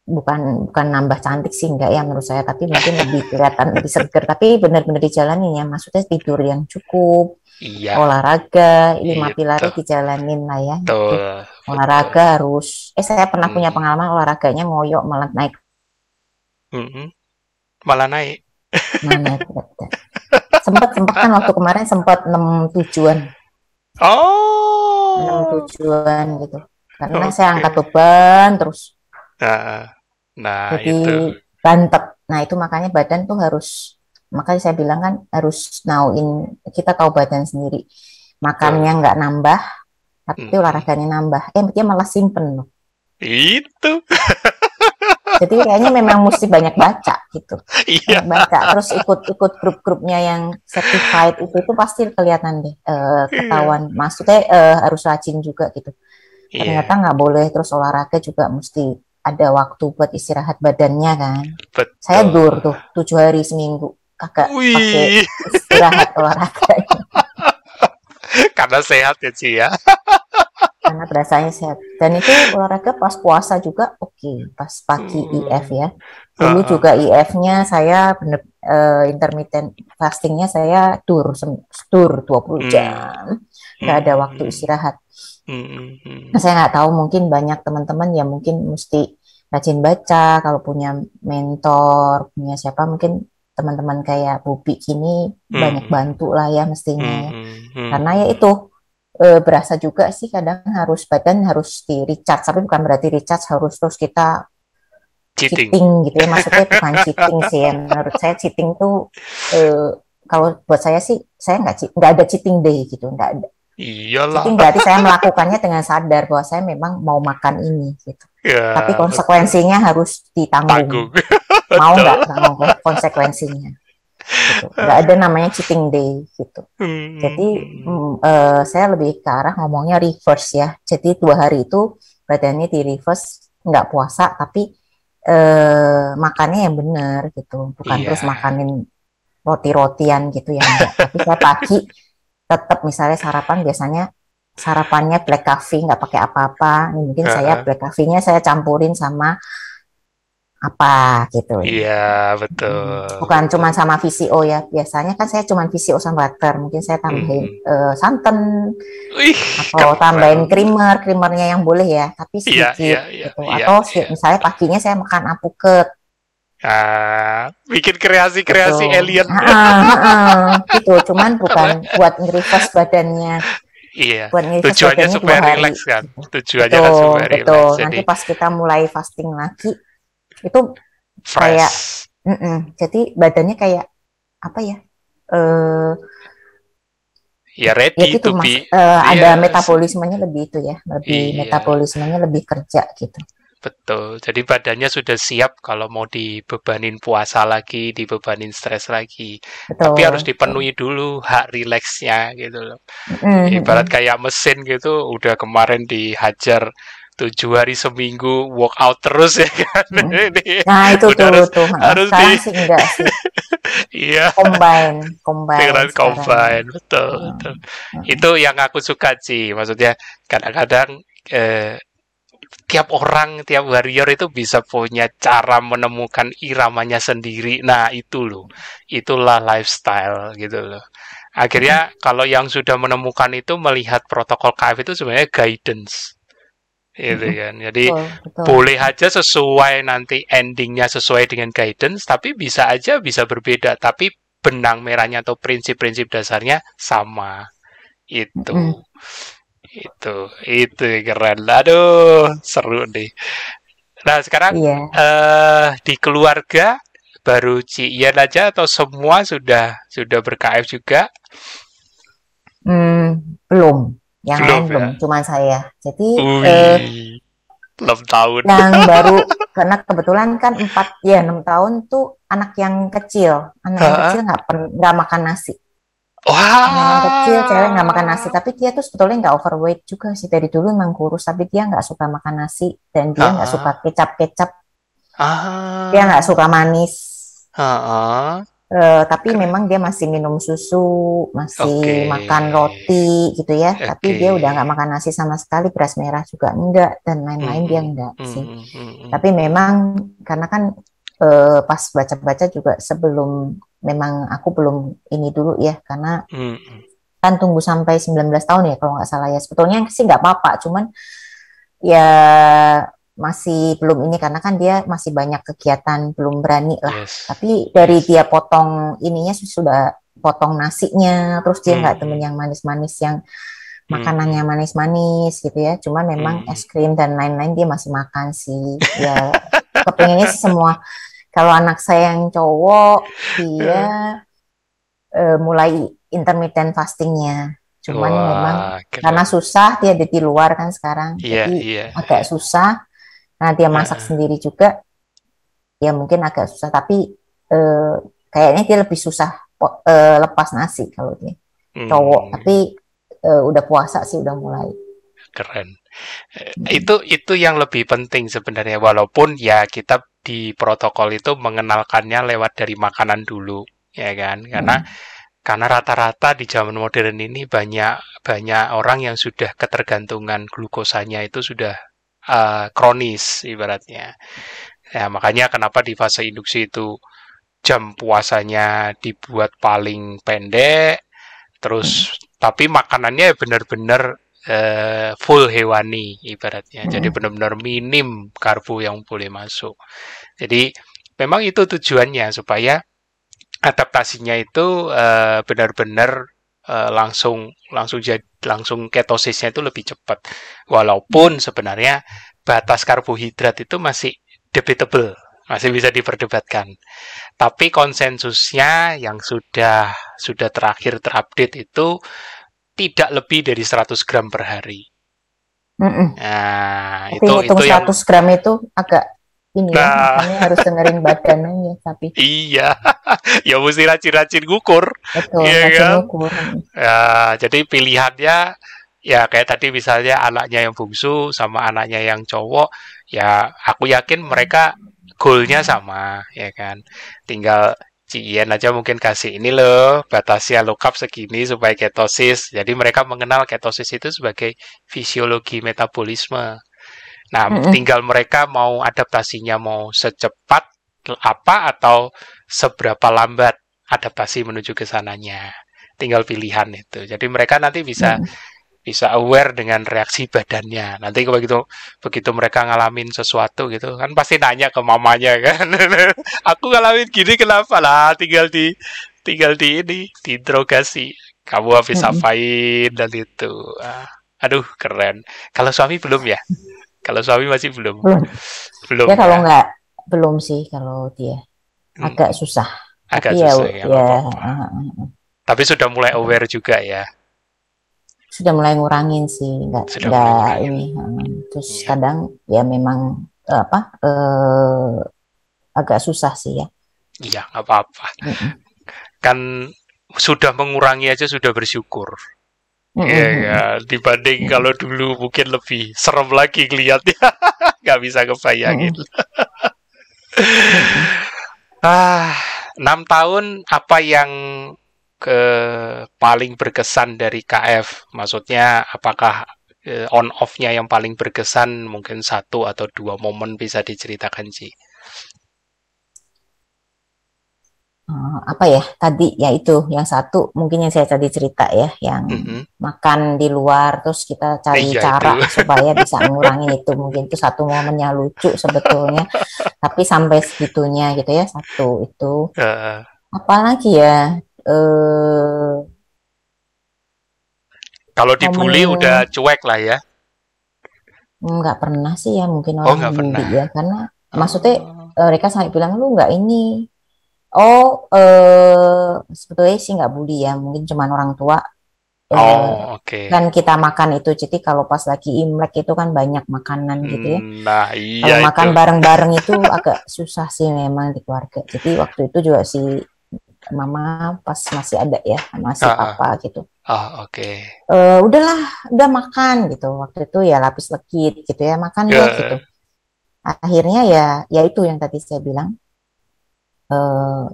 bukan bukan nambah cantik sih enggak ya menurut saya tapi mungkin lebih kelihatan lebih seger tapi benar-benar dijalanin ya maksudnya tidur yang cukup Iya, olahraga lima Gitu. pilarnya dijalanin lah ya betul. olahraga harus eh saya pernah punya Hmm. pengalaman olahraganya ngoyok malah naik Mm-mm. Malah naik. mana sempat sempat kan waktu kemarin sempat enam tujuan enam Oh. tujuan gitu karena Oke. saya angkat beban terus Nah, nah jadi itu. bantet nah itu makanya badan tuh harus makanya saya bilang kan harus nauin kita tahu badan sendiri makannya nggak nambah tapi Hmm. olahraganya nambah eh dia malah simpen loh Itu. jadi kayaknya memang mesti banyak baca gitu. Iya. banyak baca. Terus ikut ikut grup-grupnya yang certified itu itu pasti kelihatan deh eh, ketahuan. Maksudnya eh, harus rajin juga gitu. Iya. ternyata nggak boleh. Terus olahraga juga mesti ada waktu buat istirahat badannya kan. Betul. saya dur tuh tujuh hari seminggu. Kagak pakai istirahat olahraga karena sehat ya Ci ya. Karena berasanya sehat dan itu olahraga pas puasa juga oke pas pagi Hmm. IF ya dulu Heeh. juga IF-nya saya bener eh, intermittent fastingnya saya sem- dur 20 Hmm. jam nggak ada Hmm. waktu istirahat Hmm. Nah, saya nggak tahu mungkin banyak teman-teman yang mungkin mesti rajin baca kalau punya mentor punya siapa mungkin teman-teman kayak Bubi gini Hmm. banyak bantu lah ya mestinya ya Hmm, hmm, karena ya itu eh, berasa juga sih kadang harus badan harus di recharge tapi bukan berarti recharge harus terus kita cheating. cheating gitu ya. Maksudnya bukan cheating sih ya. Menurut saya cheating tuh eh, kalau buat saya sih saya nggak nggak ada cheating day gitu nggak ada. Iyalah. cheating berarti saya melakukannya dengan sadar bahwa saya memang mau makan ini gitu. Ya, tapi konsekuensinya harus ditanggung. Tanggung. mau nggak? Tanggung konsekuensinya gitu. nggak ada namanya cheating day gitu Hmm, jadi mm, eh, saya lebih ke arah ngomongnya reverse ya jadi dua hari itu badannya di reverse nggak puasa tapi eh, makannya yang benar gitu bukan Iya. terus makanin roti-rotian gitu ya enggak. tapi saya pagi tetap misalnya sarapan biasanya sarapannya black coffee nggak pakai apa-apa ini mungkin saya Heeh. black coffee-nya saya campurin sama apa gitu Iya, betul. bukan cuma sama VCO ya biasanya kan saya cuma VCO sama butter mungkin saya tambahin eh, santan Wih, atau keren. tambahin creamer creamernya yang boleh ya tapi Iya, sedikit iya, iya, gitu iya, atau iya. si- misalnya paginya saya makan apuket Ah, bikin kreasi-kreasi gitu. alien. Heeh, heeh, gitu cuman bukan buat nge-reverse badannya Iya. buat Tujuannya supaya relax kan. Tujuannya kan betul supaya betul relax. Jadi nanti pas kita mulai fasting lagi itu fresh. mm-mm, jadi badannya kayak apa ya eh Ya ya ready gitu to mas be. Eh, ada Yes. metabolismenya lebih itu ya lebih Iya. metabolismenya lebih kerja gitu Betul. Jadi badannya sudah siap kalau mau dibebanin puasa lagi, dibebanin stres lagi. betul Tapi harus dipenuhi dulu hak rileksnya gitu loh. Mm, Ibarat kayak mesin gitu, udah kemarin dihajar tujuh hari seminggu workout terus ya kan. Mm. Ini nah itu tuh harus tuh harus sekarang di- sih enggak sih iya combine combine dengan combine betul, Hmm. betul. Hmm. Itu yang aku suka sih. Maksudnya kadang-kadang eh, tiap orang, tiap warrior itu bisa punya cara menemukan iramanya sendiri. Nah, itu loh. Itulah lifestyle gitu loh. Akhirnya kalau yang sudah menemukan itu melihat protokol KF itu sebenarnya guidance. Gitu Mm-mm. kan. Jadi betul betul boleh aja sesuai nanti endingnya sesuai dengan guidance, tapi bisa aja bisa berbeda. Tapi benang merahnya atau prinsip-prinsip dasarnya sama. Itu. Mm-mm. Itu. Itu keren. Aduh, seru nih. Nah, sekarang iya eh di keluarga baru Ci Ian aja atau semua sudah sudah ber-KF juga? Hmm, belum yang Belum, lain ya? belum cuma saya jadi eh, Wih. Belum tahun. yang baru karena kebetulan kan empat ya enam tahun tuh anak yang kecil anak yang kecil nggak nggak makan nasi Wah. anak yang kecil cewek nggak makan nasi tapi dia tuh sebetulnya nggak overweight juga sih dari dulu emang kurus tapi dia nggak suka makan nasi dan dia nggak suka kecap kecap Ah. dia nggak suka manis Ah. Eh, tapi memang dia masih minum susu, masih Oke. makan roti gitu ya. Tapi Oke. dia udah nggak makan nasi sama sekali, beras merah juga enggak, dan lain-lain dia Hmm. enggak Hmm, sih. hmm. Tapi memang karena kan eh, pas baca-baca juga sebelum memang aku belum ini dulu ya, karena hmm. kan tunggu sampai 19 tahun ya kalau nggak salah ya. Sebetulnya sih nggak apa-apa, cuman ya masih belum ini karena kan dia masih banyak kegiatan, belum berani lah. Yes. Tapi dari dia potong ininya sudah potong nasinya, terus dia nggak Hmm. temen yang manis-manis yang makanannya manis-manis gitu ya. Cuman memang Hmm. es krim dan lain-lain dia masih makan sih. Ya kepengennya semua kalau anak saya yang cowok dia uh, mulai intermittent fastingnya cuman Wah, memang keren. karena susah dia ada di luar kan sekarang yeah, jadi yeah, agak susah karena dia masak uh. sendiri juga ya mungkin agak susah tapi uh, kayaknya dia lebih susah uh, lepas nasi kalau dia hmm. cowok tapi uh, udah puasa sih udah mulai keren hmm. itu itu yang lebih penting sebenarnya walaupun ya kita di protokol itu mengenalkannya lewat dari makanan dulu ya kan karena hmm. karena rata-rata di zaman modern ini banyak banyak orang yang sudah ketergantungan glukosanya itu sudah uh, kronis ibaratnya ya makanya kenapa di fase induksi itu jam puasanya dibuat paling pendek terus tapi makanannya benar-benar uh, full hewani ibaratnya. Jadi benar-benar minim karbo yang boleh masuk. Jadi memang itu tujuannya supaya adaptasinya itu uh, benar-benar uh, langsung langsung jadi langsung ketosisnya itu lebih cepat. Walaupun sebenarnya batas karbohidrat itu masih debatable, masih bisa diperdebatkan. Tapi konsensusnya yang sudah sudah terakhir terupdate itu tidak lebih dari 100 gram per hari. Mm -mm. Nah, tapi itu itu 100 yang... gram itu agak ini ya, nah. ya, harus dengerin badannya tapi iya ya mesti rajin-rajin ngukur betul ya, rajin kan? ngukur ya jadi pilihannya ya kayak tadi misalnya anaknya yang bungsu sama anaknya yang cowok ya aku yakin mereka goalnya sama ya kan tinggal Cien aja mungkin kasih ini loh batasnya carb segini supaya ketosis. Jadi mereka mengenal ketosis itu sebagai fisiologi metabolisme. Nah, mm -hmm. tinggal mereka mau adaptasinya mau secepat apa atau seberapa lambat adaptasi menuju ke sananya. Tinggal pilihan itu. Jadi mereka nanti bisa mm -hmm bisa aware dengan reaksi badannya. Nanti begitu begitu mereka ngalamin sesuatu gitu kan pasti nanya ke mamanya kan. Aku ngalamin gini kenapa lah? Tinggal di tinggal di ini diinterogasi. Kamu habis apain dan itu. Ah, aduh keren. Kalau suami belum ya? Kalau suami masih belum. Belum. Belum. Ya, kalau ya? nggak belum sih kalau dia hmm. agak susah. Agak Tapi ya susah ya. ya, ya apa -apa. Tapi sudah mulai aware juga ya sudah mulai ngurangin sih nggak nggak ini terus iya. kadang ya memang apa eh, agak susah sih ya iya nggak apa-apa kan sudah mengurangi aja sudah bersyukur Iya mm ya, dibanding kalau dulu mungkin lebih serem lagi kelihatnya, nggak bisa kebayangin. ah, enam tahun apa yang ke paling berkesan dari KF? Maksudnya apakah eh, on off-nya yang paling berkesan mungkin satu atau dua momen bisa diceritakan sih? Uh, apa ya tadi ya itu yang satu mungkin yang saya tadi cerita ya yang mm -hmm. makan di luar terus kita cari iya, cara itu. supaya bisa ngurangin itu mungkin itu satu momennya lucu sebetulnya tapi sampai segitunya gitu ya satu itu uh. apalagi ya eh kalau dibully momen... udah cuek lah ya nggak pernah sih ya mungkin oh, orang oh, ya karena oh. maksudnya eh, mereka sampai bilang lu nggak ini oh eh sebetulnya sih nggak bully ya mungkin cuma orang tua eh, Oh, oke. Okay. Kan kita makan itu, jadi kalau pas lagi Imlek itu kan banyak makanan gitu ya. Hmm, nah, iya Kalau makan bareng-bareng itu agak susah sih memang di keluarga. Jadi waktu itu juga si mama pas masih ada ya masih uh, papa gitu oh oke okay. uh, udahlah udah makan gitu waktu itu ya lapis legit gitu ya makan yeah. ya gitu akhirnya ya ya itu yang tadi saya bilang uh,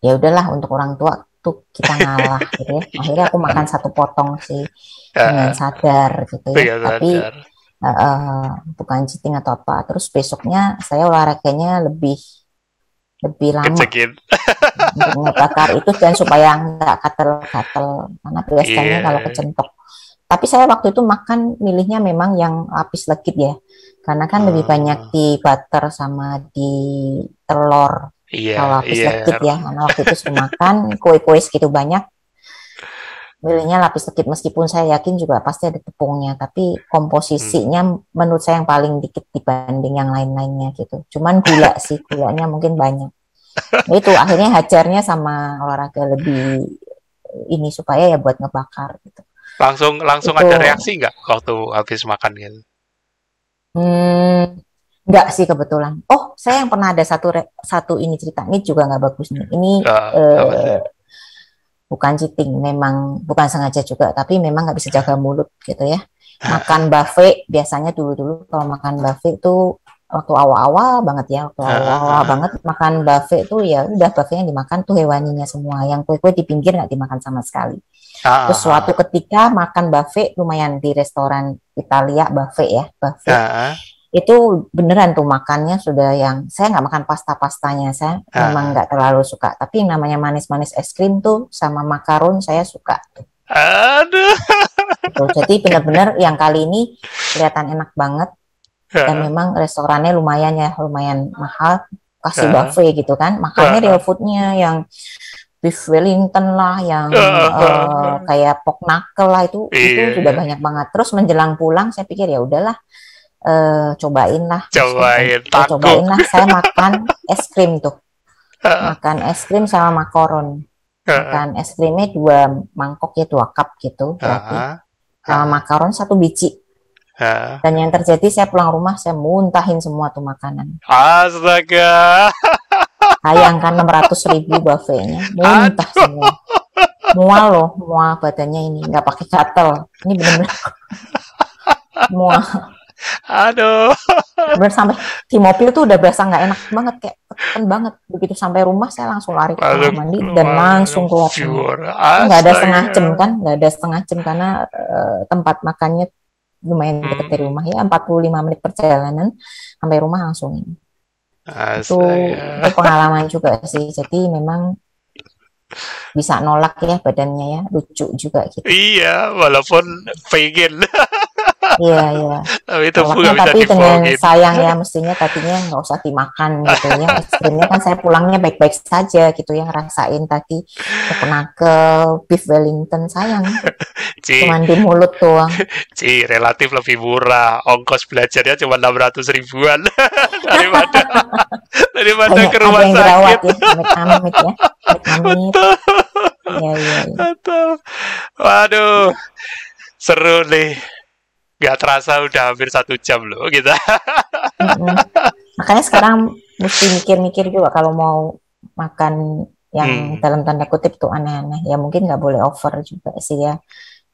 ya udahlah untuk orang tua tuh kita ngalah gitu ya. Akhirnya aku makan satu potong sih uh, dengan sadar gitu ya. Iya, tapi Uh, uh, bukan cheating atau apa. Terus besoknya saya olahraganya lebih lebih lama. Untuk ngebakar itu dan supaya nggak katel-katel karena biasanya yeah. kalau kecentok. Tapi saya waktu itu makan milihnya memang yang lapis legit ya. Karena kan uh. lebih banyak di butter sama di telur yeah, kalau lapis yeah. legit ya karena waktu itu saya makan kue-kue segitu banyak milihnya lapis legit meskipun saya yakin juga pasti ada tepungnya tapi komposisinya hmm. menurut saya yang paling dikit dibanding yang lain-lainnya gitu cuman gula sih gulanya mungkin banyak Nah, itu akhirnya hajarnya sama olahraga lebih ini supaya ya buat ngebakar gitu. Langsung langsung Itu ada reaksi nggak waktu habis makan gitu? hmm, nggak sih kebetulan. Oh, saya yang pernah ada satu re- satu ini cerita ini juga nggak bagus nih. Ini sih? eh, bukan cheating, memang bukan sengaja juga, tapi memang nggak bisa jaga mulut gitu ya. Makan buffet biasanya dulu-dulu kalau makan buffet itu waktu awal-awal banget ya, waktu awal-awal Ah, banget makan buffet tuh ya udah buffet yang dimakan tuh hewaninya semua, yang kue-kue di pinggir nggak dimakan sama sekali. ah, Terus suatu ketika makan buffet lumayan di restoran Italia buffet ya, buffet ah, itu beneran tuh makannya sudah yang saya nggak makan pasta-pastanya saya memang ah. nggak terlalu suka tapi yang namanya manis-manis es krim tuh sama makaron saya suka Aduh. gitu. jadi benar-benar yang kali ini kelihatan enak banget dan Ah, memang restorannya lumayan ya lumayan mahal kasih ah, buffet gitu kan makannya real foodnya yang beef Wellington lah yang eh, ah. kayak pork knuckle lah itu itu Iya, sudah iya. banyak banget terus menjelang pulang saya pikir ya udahlah eh, cobain lah. Cobain saya cobain lah. Saya makan es krim tuh. Makan es krim sama makaron makan es krimnya dua mangkok ya dua cup gitu berarti sama makaron satu biji. Dan yang terjadi saya pulang rumah saya muntahin semua tuh makanan. Astaga. sayangkan 600 ribu buffetnya. Muntah Aduh. semua. Mual loh mual badannya ini. Nggak pakai gatel. Ini bener-bener mual Aduh. bener sampai di mobil tuh udah berasa nggak enak banget kayak tekan banget. Begitu sampai rumah saya langsung lari ke kamar mandi dan langsung keluar nggak ada setengah jam kan nggak ada setengah jam karena eh, tempat makannya lumayan dekat dari Hmm. rumah. Ya 45 menit perjalanan sampai rumah langsung ini. Itu itu pengalaman juga sih. Jadi memang bisa nolak ya badannya ya lucu juga gitu. Iya, walaupun pengen, iya iya. Tapi nolaknya nggak bisa tapi dengan sayang ya mestinya tadinya nggak usah dimakan gitu ya. Krimnya kan saya pulangnya baik-baik saja gitu ya ngerasain tadi knuckle beef Wellington sayang. Ci, cuman di mulut doang. Ci, relatif lebih murah. Ongkos belajarnya cuma 600 ribuan. Daripada daripada banyak ke ada rumah yang dirawat sakit. ya amit-amit ya amit-amit Betul, iya iya. Betul. Waduh, seru nih. Gak terasa udah hampir satu jam loh kita. Mm-mm. makanya sekarang mesti mikir-mikir juga kalau mau makan yang Hmm, dalam tanda kutip tuh aneh-aneh. Ya mungkin nggak boleh over juga sih ya.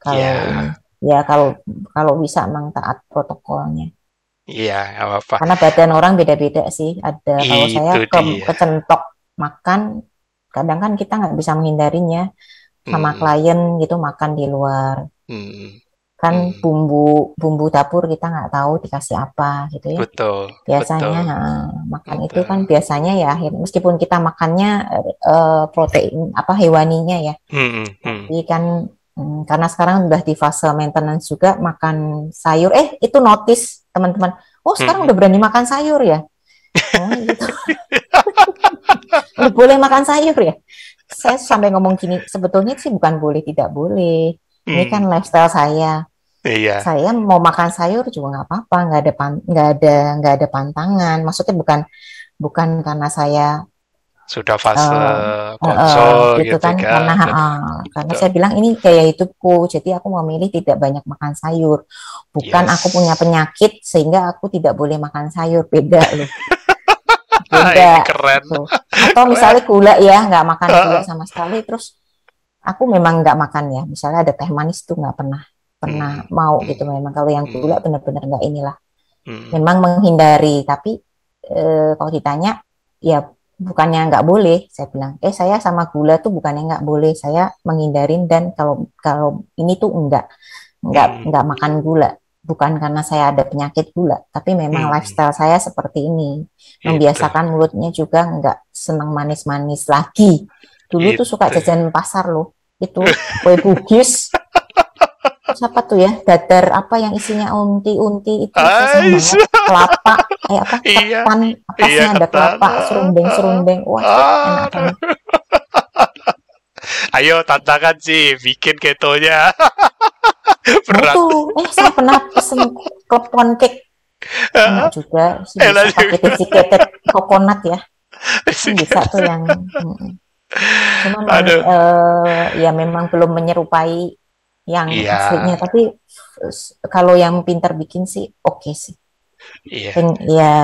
Kalau ini ya kalau kalau bisa memang taat protokolnya. Iya, nggak apa-apa. karena badan orang beda-beda sih. Ada kalau saya Itu ke dia. kecentok makan kadang kan kita nggak bisa menghindarinya sama Hmm, klien gitu makan di luar. Hmm, kan hmm. bumbu bumbu dapur kita nggak tahu dikasih apa gitu ya. Betul, biasanya betul, ha, makan itu betul. kan biasanya ya akhir meskipun kita makannya eh, protein apa hewaninya ya. Hmm, hmm, tapi kan mm, karena sekarang udah di fase maintenance juga makan sayur eh itu notice teman-teman. Oh sekarang hmm. udah berani makan sayur ya? Oh gitu. Boleh makan sayur ya? Saya sampai ngomong gini sebetulnya sih bukan boleh tidak boleh. Ini kan Hmm, lifestyle saya Iya, saya mau makan sayur juga nggak apa-apa nggak ada nggak ada nggak ada pantangan. Maksudnya bukan bukan karena saya sudah fase eh, eh, konsul gitu gitu kan karena kan. ah, karena saya bilang ini gaya hidupku jadi aku memilih tidak banyak makan sayur. Bukan aku punya Yes. penyakit sehingga aku tidak boleh makan sayur beda loh. Beda keren. gitu. Atau misalnya gula ya nggak makan gula sama sekali terus aku memang nggak makan ya. Misalnya ada teh manis tuh nggak pernah pernah Hmm, mau hmm, gitu memang. Kalau yang gula hmm, benar-benar nggak inilah. Hmm. memang menghindari tapi eh, kalau ditanya ya bukannya nggak boleh. Saya bilang eh saya sama gula tuh bukannya nggak boleh. Saya menghindarin dan kalau kalau ini tuh enggak nggak Hmm, nggak makan gula. Bukan karena saya ada penyakit gula tapi memang hmm. lifestyle saya seperti ini. Itu, membiasakan mulutnya juga nggak senang manis-manis lagi. Dulu tuh suka itu. jajan pasar loh. Itu kue bugis siapa tuh ya? Dadar apa yang isinya unti-unti itu banget kelapa kayak apa? Iya, ketan iya atasnya ada ketan. kelapa serundeng-serundeng wah itu enak Ah, banget. Ayo tantangan sih, bikin ketonya. Nah berat. itu. Eh saya pernah pesen klepon cake. Enak juga sih Enak bisa pakai juga. desiccated coconut ya. Bisa tuh yang cuma uh, ya memang belum menyerupai yang iya. aslinya tapi kalau yang pintar bikin sih oke okay sih iya. Dan, ya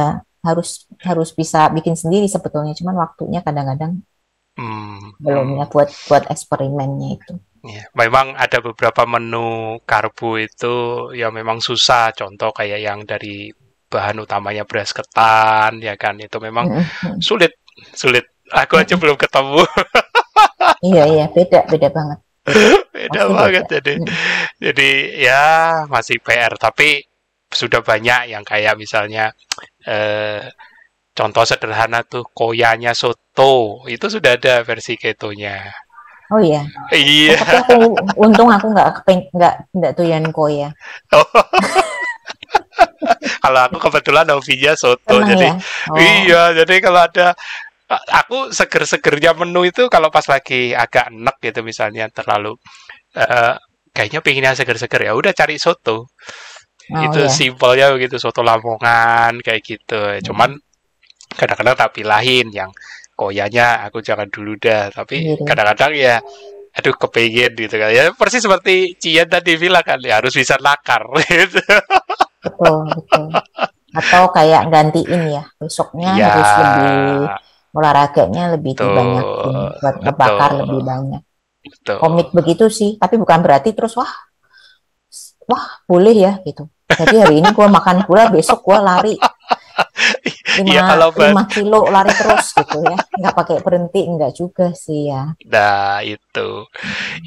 harus harus bisa bikin sendiri sebetulnya cuman waktunya kadang-kadang hmm. belum ya buat buat eksperimennya itu Ya, memang ada beberapa menu karbo itu ya memang susah. Contoh kayak yang dari bahan utamanya beras ketan, ya kan itu memang mm-hmm. sulit, sulit. Aku aja belum ketemu. iya iya beda beda banget. Beda, banget beda. jadi jadi ya masih PR tapi sudah banyak yang kayak misalnya eh, contoh sederhana tuh koyanya soto itu sudah ada versi ketonya Oh iya. Iya. Oh, tapi aku untung aku nggak nggak nggak tuyan koya. Oh. kalau aku kebetulan hobinya soto, Emang jadi ya? oh. iya, jadi kalau ada aku seger-segernya menu itu kalau pas lagi agak enek gitu misalnya terlalu uh, kayaknya pinginnya seger-seger ya udah cari soto. Oh, itu iya. simpelnya begitu soto Lamongan kayak gitu. Cuman kadang-kadang tak pilahin yang koyanya aku jangan dulu dah tapi iya, iya. kadang-kadang ya aduh kepengen gitu kan ya persis seperti Cian tadi bilang kan ya harus bisa nakar gitu. betul betul atau kayak gantiin ya besoknya ya, harus lebih olahraganya lebih betul, dibanyakin buat ngebakar lebih banyak betul. komit begitu sih tapi bukan berarti terus wah wah boleh ya gitu. Jadi hari ini gua makan gula besok gua lari. Lima ya, kalau lima kilo lari terus gitu ya. Nggak pakai berhenti enggak juga sih ya. Nah itu.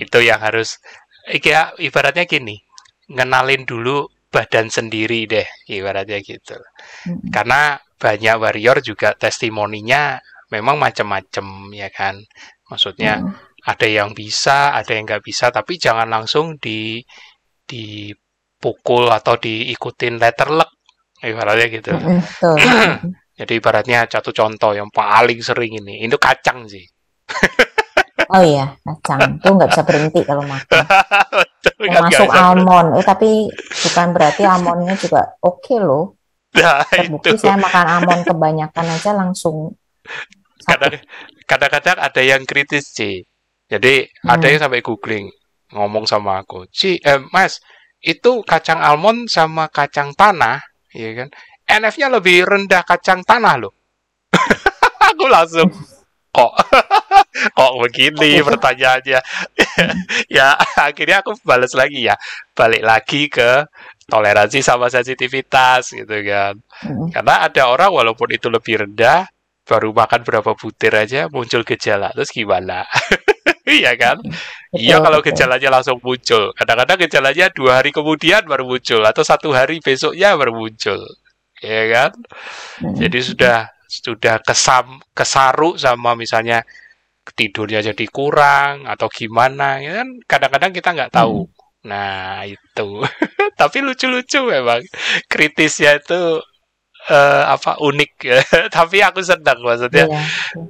Itu yang harus ya ibaratnya gini ngenalin dulu badan sendiri deh ibaratnya gitu. Hmm. karena banyak warrior juga testimoninya memang macam-macam ya kan? Maksudnya hmm. Ada yang bisa ada yang nggak bisa tapi jangan langsung di dipukul atau diikutin letter luck ibaratnya gitu. Jadi ibaratnya satu contoh yang paling sering ini, itu kacang sih. oh iya, kacang. Itu nggak bisa berhenti kalau makan. Termasuk almond. Eh, tapi bukan berarti almondnya juga oke okay loh. Nah, Terbukti itu. saya makan almond kebanyakan aja langsung Kadang-kadang ada yang kritis sih. Jadi hmm. ada yang sampai googling ngomong sama aku, Ci, eh, Mas, itu kacang almond sama kacang tanah ya kan? NF-nya lebih rendah kacang tanah loh. aku langsung kok kok begini pertanyaannya. ya akhirnya aku balas lagi ya, balik lagi ke toleransi sama sensitivitas gitu kan. Karena ada orang walaupun itu lebih rendah, baru makan berapa butir aja muncul gejala. Terus gimana? Iya kan? Iya kalau gejalanya langsung muncul. Kadang-kadang gejalanya dua hari kemudian baru muncul atau satu hari besoknya baru muncul. Ya kan? Jadi sudah sudah kesam kesaru sama misalnya tidurnya jadi kurang atau gimana ya kan kadang-kadang kita nggak tahu. Hmm. Nah, itu. Tapi lucu-lucu memang. Kritisnya itu uh, apa unik. Tapi aku senang maksudnya. Iya.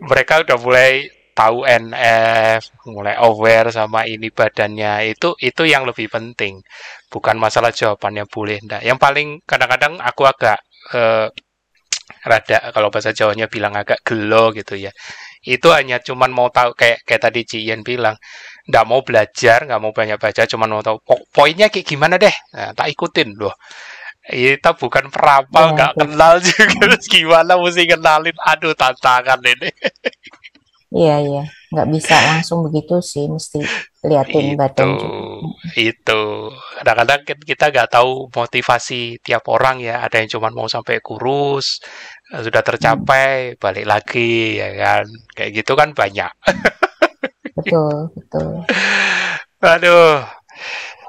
Mereka udah mulai tahu NF, mulai aware sama ini badannya itu itu yang lebih penting. Bukan masalah jawabannya boleh enggak. Yang paling kadang-kadang aku agak eh, rada kalau bahasa Jawanya bilang agak gelo gitu ya. Itu hanya cuman mau tahu kayak kayak tadi Cian bilang, nggak mau belajar, nggak mau banyak baca, cuman mau tahu po poinnya kayak gimana deh. Nah, tak ikutin loh kita bukan perapal nggak ya, kenal juga gimana mesti kenalin aduh tantangan ini Iya iya, nggak bisa langsung begitu sih, mesti liatin badan juga. Itu, kadang-kadang kita nggak tahu motivasi tiap orang ya. Ada yang cuma mau sampai kurus, eh, sudah tercapai, hmm. balik lagi ya kan, kayak gitu kan banyak. betul betul. Aduh,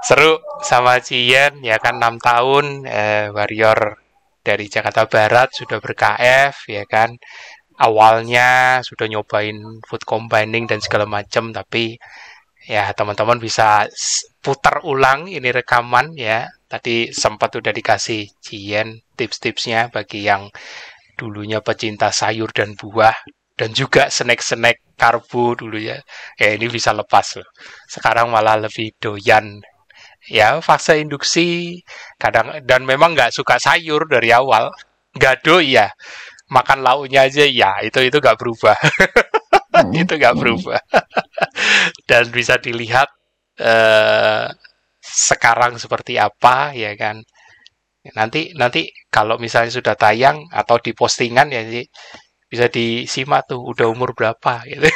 seru sama Cien ya kan enam tahun eh, warrior dari Jakarta Barat sudah ber-KF ya kan awalnya sudah nyobain food combining dan segala macam tapi ya teman-teman bisa putar ulang ini rekaman ya. Tadi sempat udah dikasih Cien tips-tipsnya bagi yang dulunya pecinta sayur dan buah dan juga snack-snack karbo dulu ya. Ya ini bisa lepas loh. Sekarang malah lebih doyan. Ya fase induksi kadang dan memang nggak suka sayur dari awal. Gado ya makan lauknya aja ya itu itu nggak berubah. Itu nggak berubah. Dan bisa dilihat eh, sekarang seperti apa ya kan. Nanti nanti kalau misalnya sudah tayang atau di postingan ya sih bisa disimak tuh udah umur berapa gitu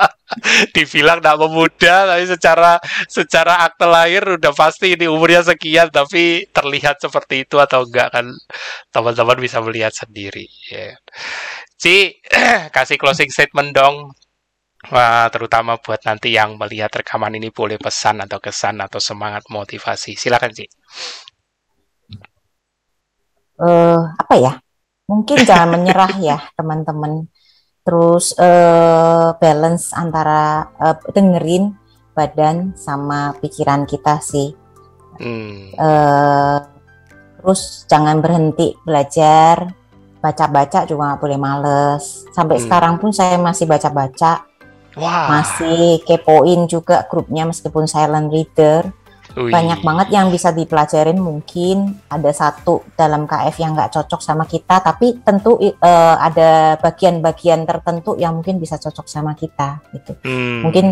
dibilang tidak memuda tapi secara secara akte lahir udah pasti ini umurnya sekian tapi terlihat seperti itu atau enggak kan teman-teman bisa melihat sendiri ya. Ci kasih closing statement dong Wah, terutama buat nanti yang melihat rekaman ini boleh pesan atau kesan atau semangat motivasi. Silakan, Ci. Uh, apa ya? Mungkin jangan menyerah ya, teman-teman terus uh, balance antara uh, dengerin badan sama pikiran kita sih. Hmm. uh, terus jangan berhenti belajar baca-baca juga nggak boleh males. Sampai hmm. sekarang pun saya masih baca-baca. Masih kepoin juga grupnya meskipun silent reader Ui. banyak banget yang bisa dipelajarin mungkin ada satu dalam KF yang nggak cocok sama kita tapi tentu uh, ada bagian-bagian tertentu yang mungkin bisa cocok sama kita gitu hmm. mungkin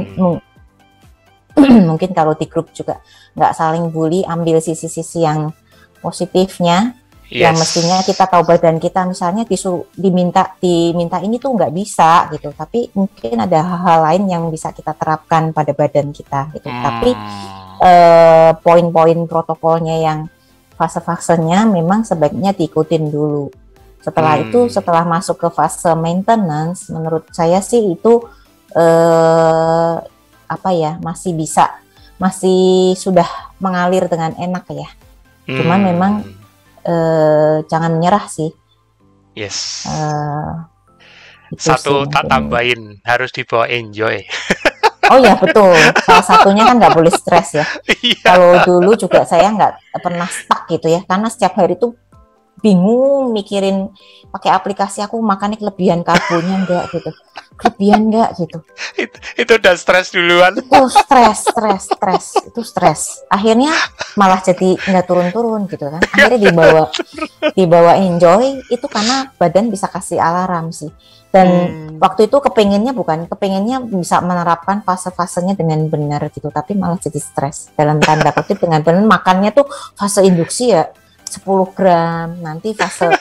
mungkin kalau di grup juga nggak saling bully ambil sisi-sisi yang positifnya yes. yang mestinya kita tahu badan kita misalnya disu diminta diminta ini tuh nggak bisa gitu tapi mungkin ada hal-hal lain yang bisa kita terapkan pada badan kita gitu hmm. tapi eh, poin-poin protokolnya yang fase-fasenya memang sebaiknya diikutin dulu setelah hmm. itu setelah masuk ke fase maintenance menurut saya sih itu eh, apa ya masih bisa masih sudah mengalir dengan enak ya hmm. cuman memang uh, jangan menyerah sih. Yes. Uh, Satu tak tambahin harus dibawa enjoy. Oh ya betul. Salah satunya kan nggak boleh stres ya. Iya. Kalau dulu juga saya nggak pernah stuck gitu ya, karena setiap hari itu bingung mikirin pakai aplikasi aku makannya kelebihan karbonnya enggak gitu. Kelebihan enggak gitu. Itu, itu udah stres duluan. Itu stres stres stres. Itu stres. Akhirnya malah jadi nggak turun-turun gitu kan. Akhirnya dibawa dibawa enjoy itu karena badan bisa kasih alarm sih dan hmm. waktu itu kepengennya bukan kepengennya bisa menerapkan fase-fasenya dengan benar gitu tapi malah jadi stres. Dalam tanda kutip dengan benar makannya tuh fase induksi ya 10 gram nanti fase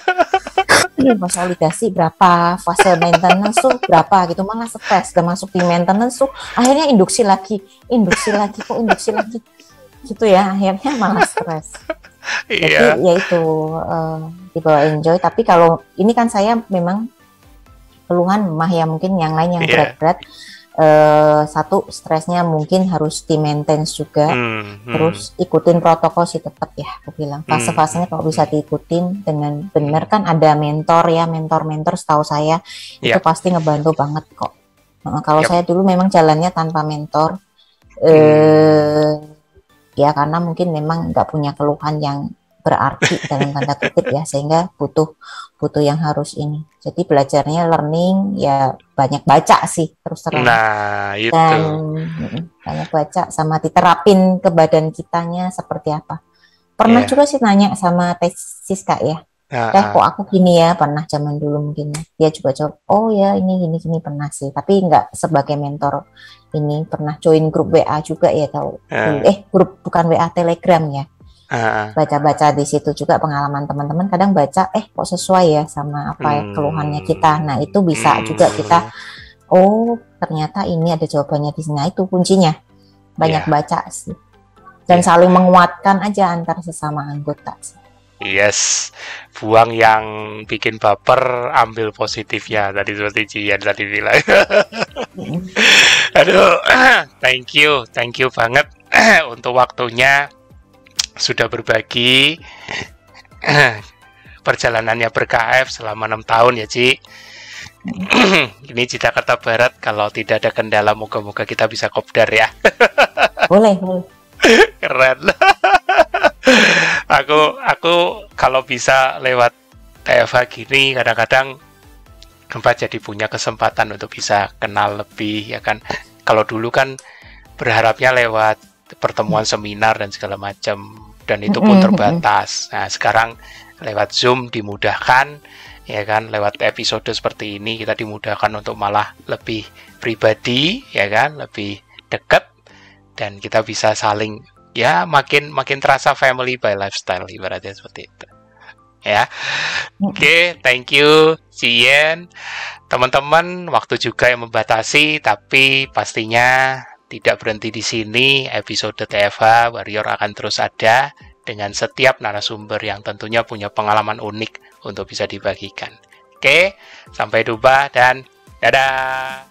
konsolidasi berapa fase maintenance tuh berapa gitu malah stres. Udah masuk di maintenance tuh akhirnya induksi lagi induksi lagi kok induksi lagi? Gitu ya akhirnya malah stres. Jadi yeah. ya itu uh, di bawah enjoy. Tapi kalau ini kan saya memang keluhan mah ya mungkin yang lain yang iya. berat-berat yeah uh, satu stresnya mungkin harus di maintenance juga hmm, hmm. terus ikutin protokol sih tetap ya aku bilang hmm. fase-fasenya kalau bisa diikutin dengan benar kan ada mentor ya mentor-mentor setahu saya yeah. itu pasti ngebantu banget kok uh, kalau yep. saya dulu memang jalannya tanpa mentor hmm. uh, ya karena mungkin memang nggak punya keluhan yang berarti dalam tanda kutip ya sehingga butuh butuh yang harus ini. Jadi belajarnya learning ya banyak baca sih terus terang. Nah itu. Dan banyak baca sama diterapin ke badan kitanya seperti apa. Pernah yeah. juga sih nanya sama tesis kak ya. Uh, eh kok aku gini ya pernah zaman dulu mungkin ya. dia juga jawab oh ya ini gini gini pernah sih. Tapi nggak sebagai mentor ini pernah join grup WA juga ya tahu. Uh. eh grup bukan WA Telegram ya baca-baca di situ juga pengalaman teman-teman kadang baca eh kok sesuai ya sama apa hmm. keluhannya kita nah itu bisa hmm. juga kita oh ternyata ini ada jawabannya di sini nah, itu kuncinya banyak yeah. baca sih dan yeah. saling menguatkan aja antar sesama anggota sih. Yes, buang yang bikin baper, ambil positifnya tadi seperti Cian tadi bilang. Aduh, thank you, thank you banget untuk waktunya sudah berbagi perjalanannya berKF selama enam tahun ya Ci. Ini di Jakarta Barat kalau tidak ada kendala moga-moga kita bisa kopdar ya. boleh, boleh. Keren. aku aku kalau bisa lewat TFH gini kadang-kadang tempat jadi punya kesempatan untuk bisa kenal lebih ya kan. Kalau dulu kan berharapnya lewat pertemuan seminar dan segala macam dan itu pun terbatas. Nah, sekarang lewat Zoom dimudahkan ya kan? Lewat episode seperti ini kita dimudahkan untuk malah lebih pribadi ya kan? Lebih dekat dan kita bisa saling ya makin makin terasa family by lifestyle ibaratnya seperti itu. Ya. Oke okay, thank you Cien. Teman-teman waktu juga yang membatasi tapi pastinya tidak berhenti di sini episode TFH Warrior akan terus ada dengan setiap narasumber yang tentunya punya pengalaman unik untuk bisa dibagikan. Oke, sampai jumpa dan dadah.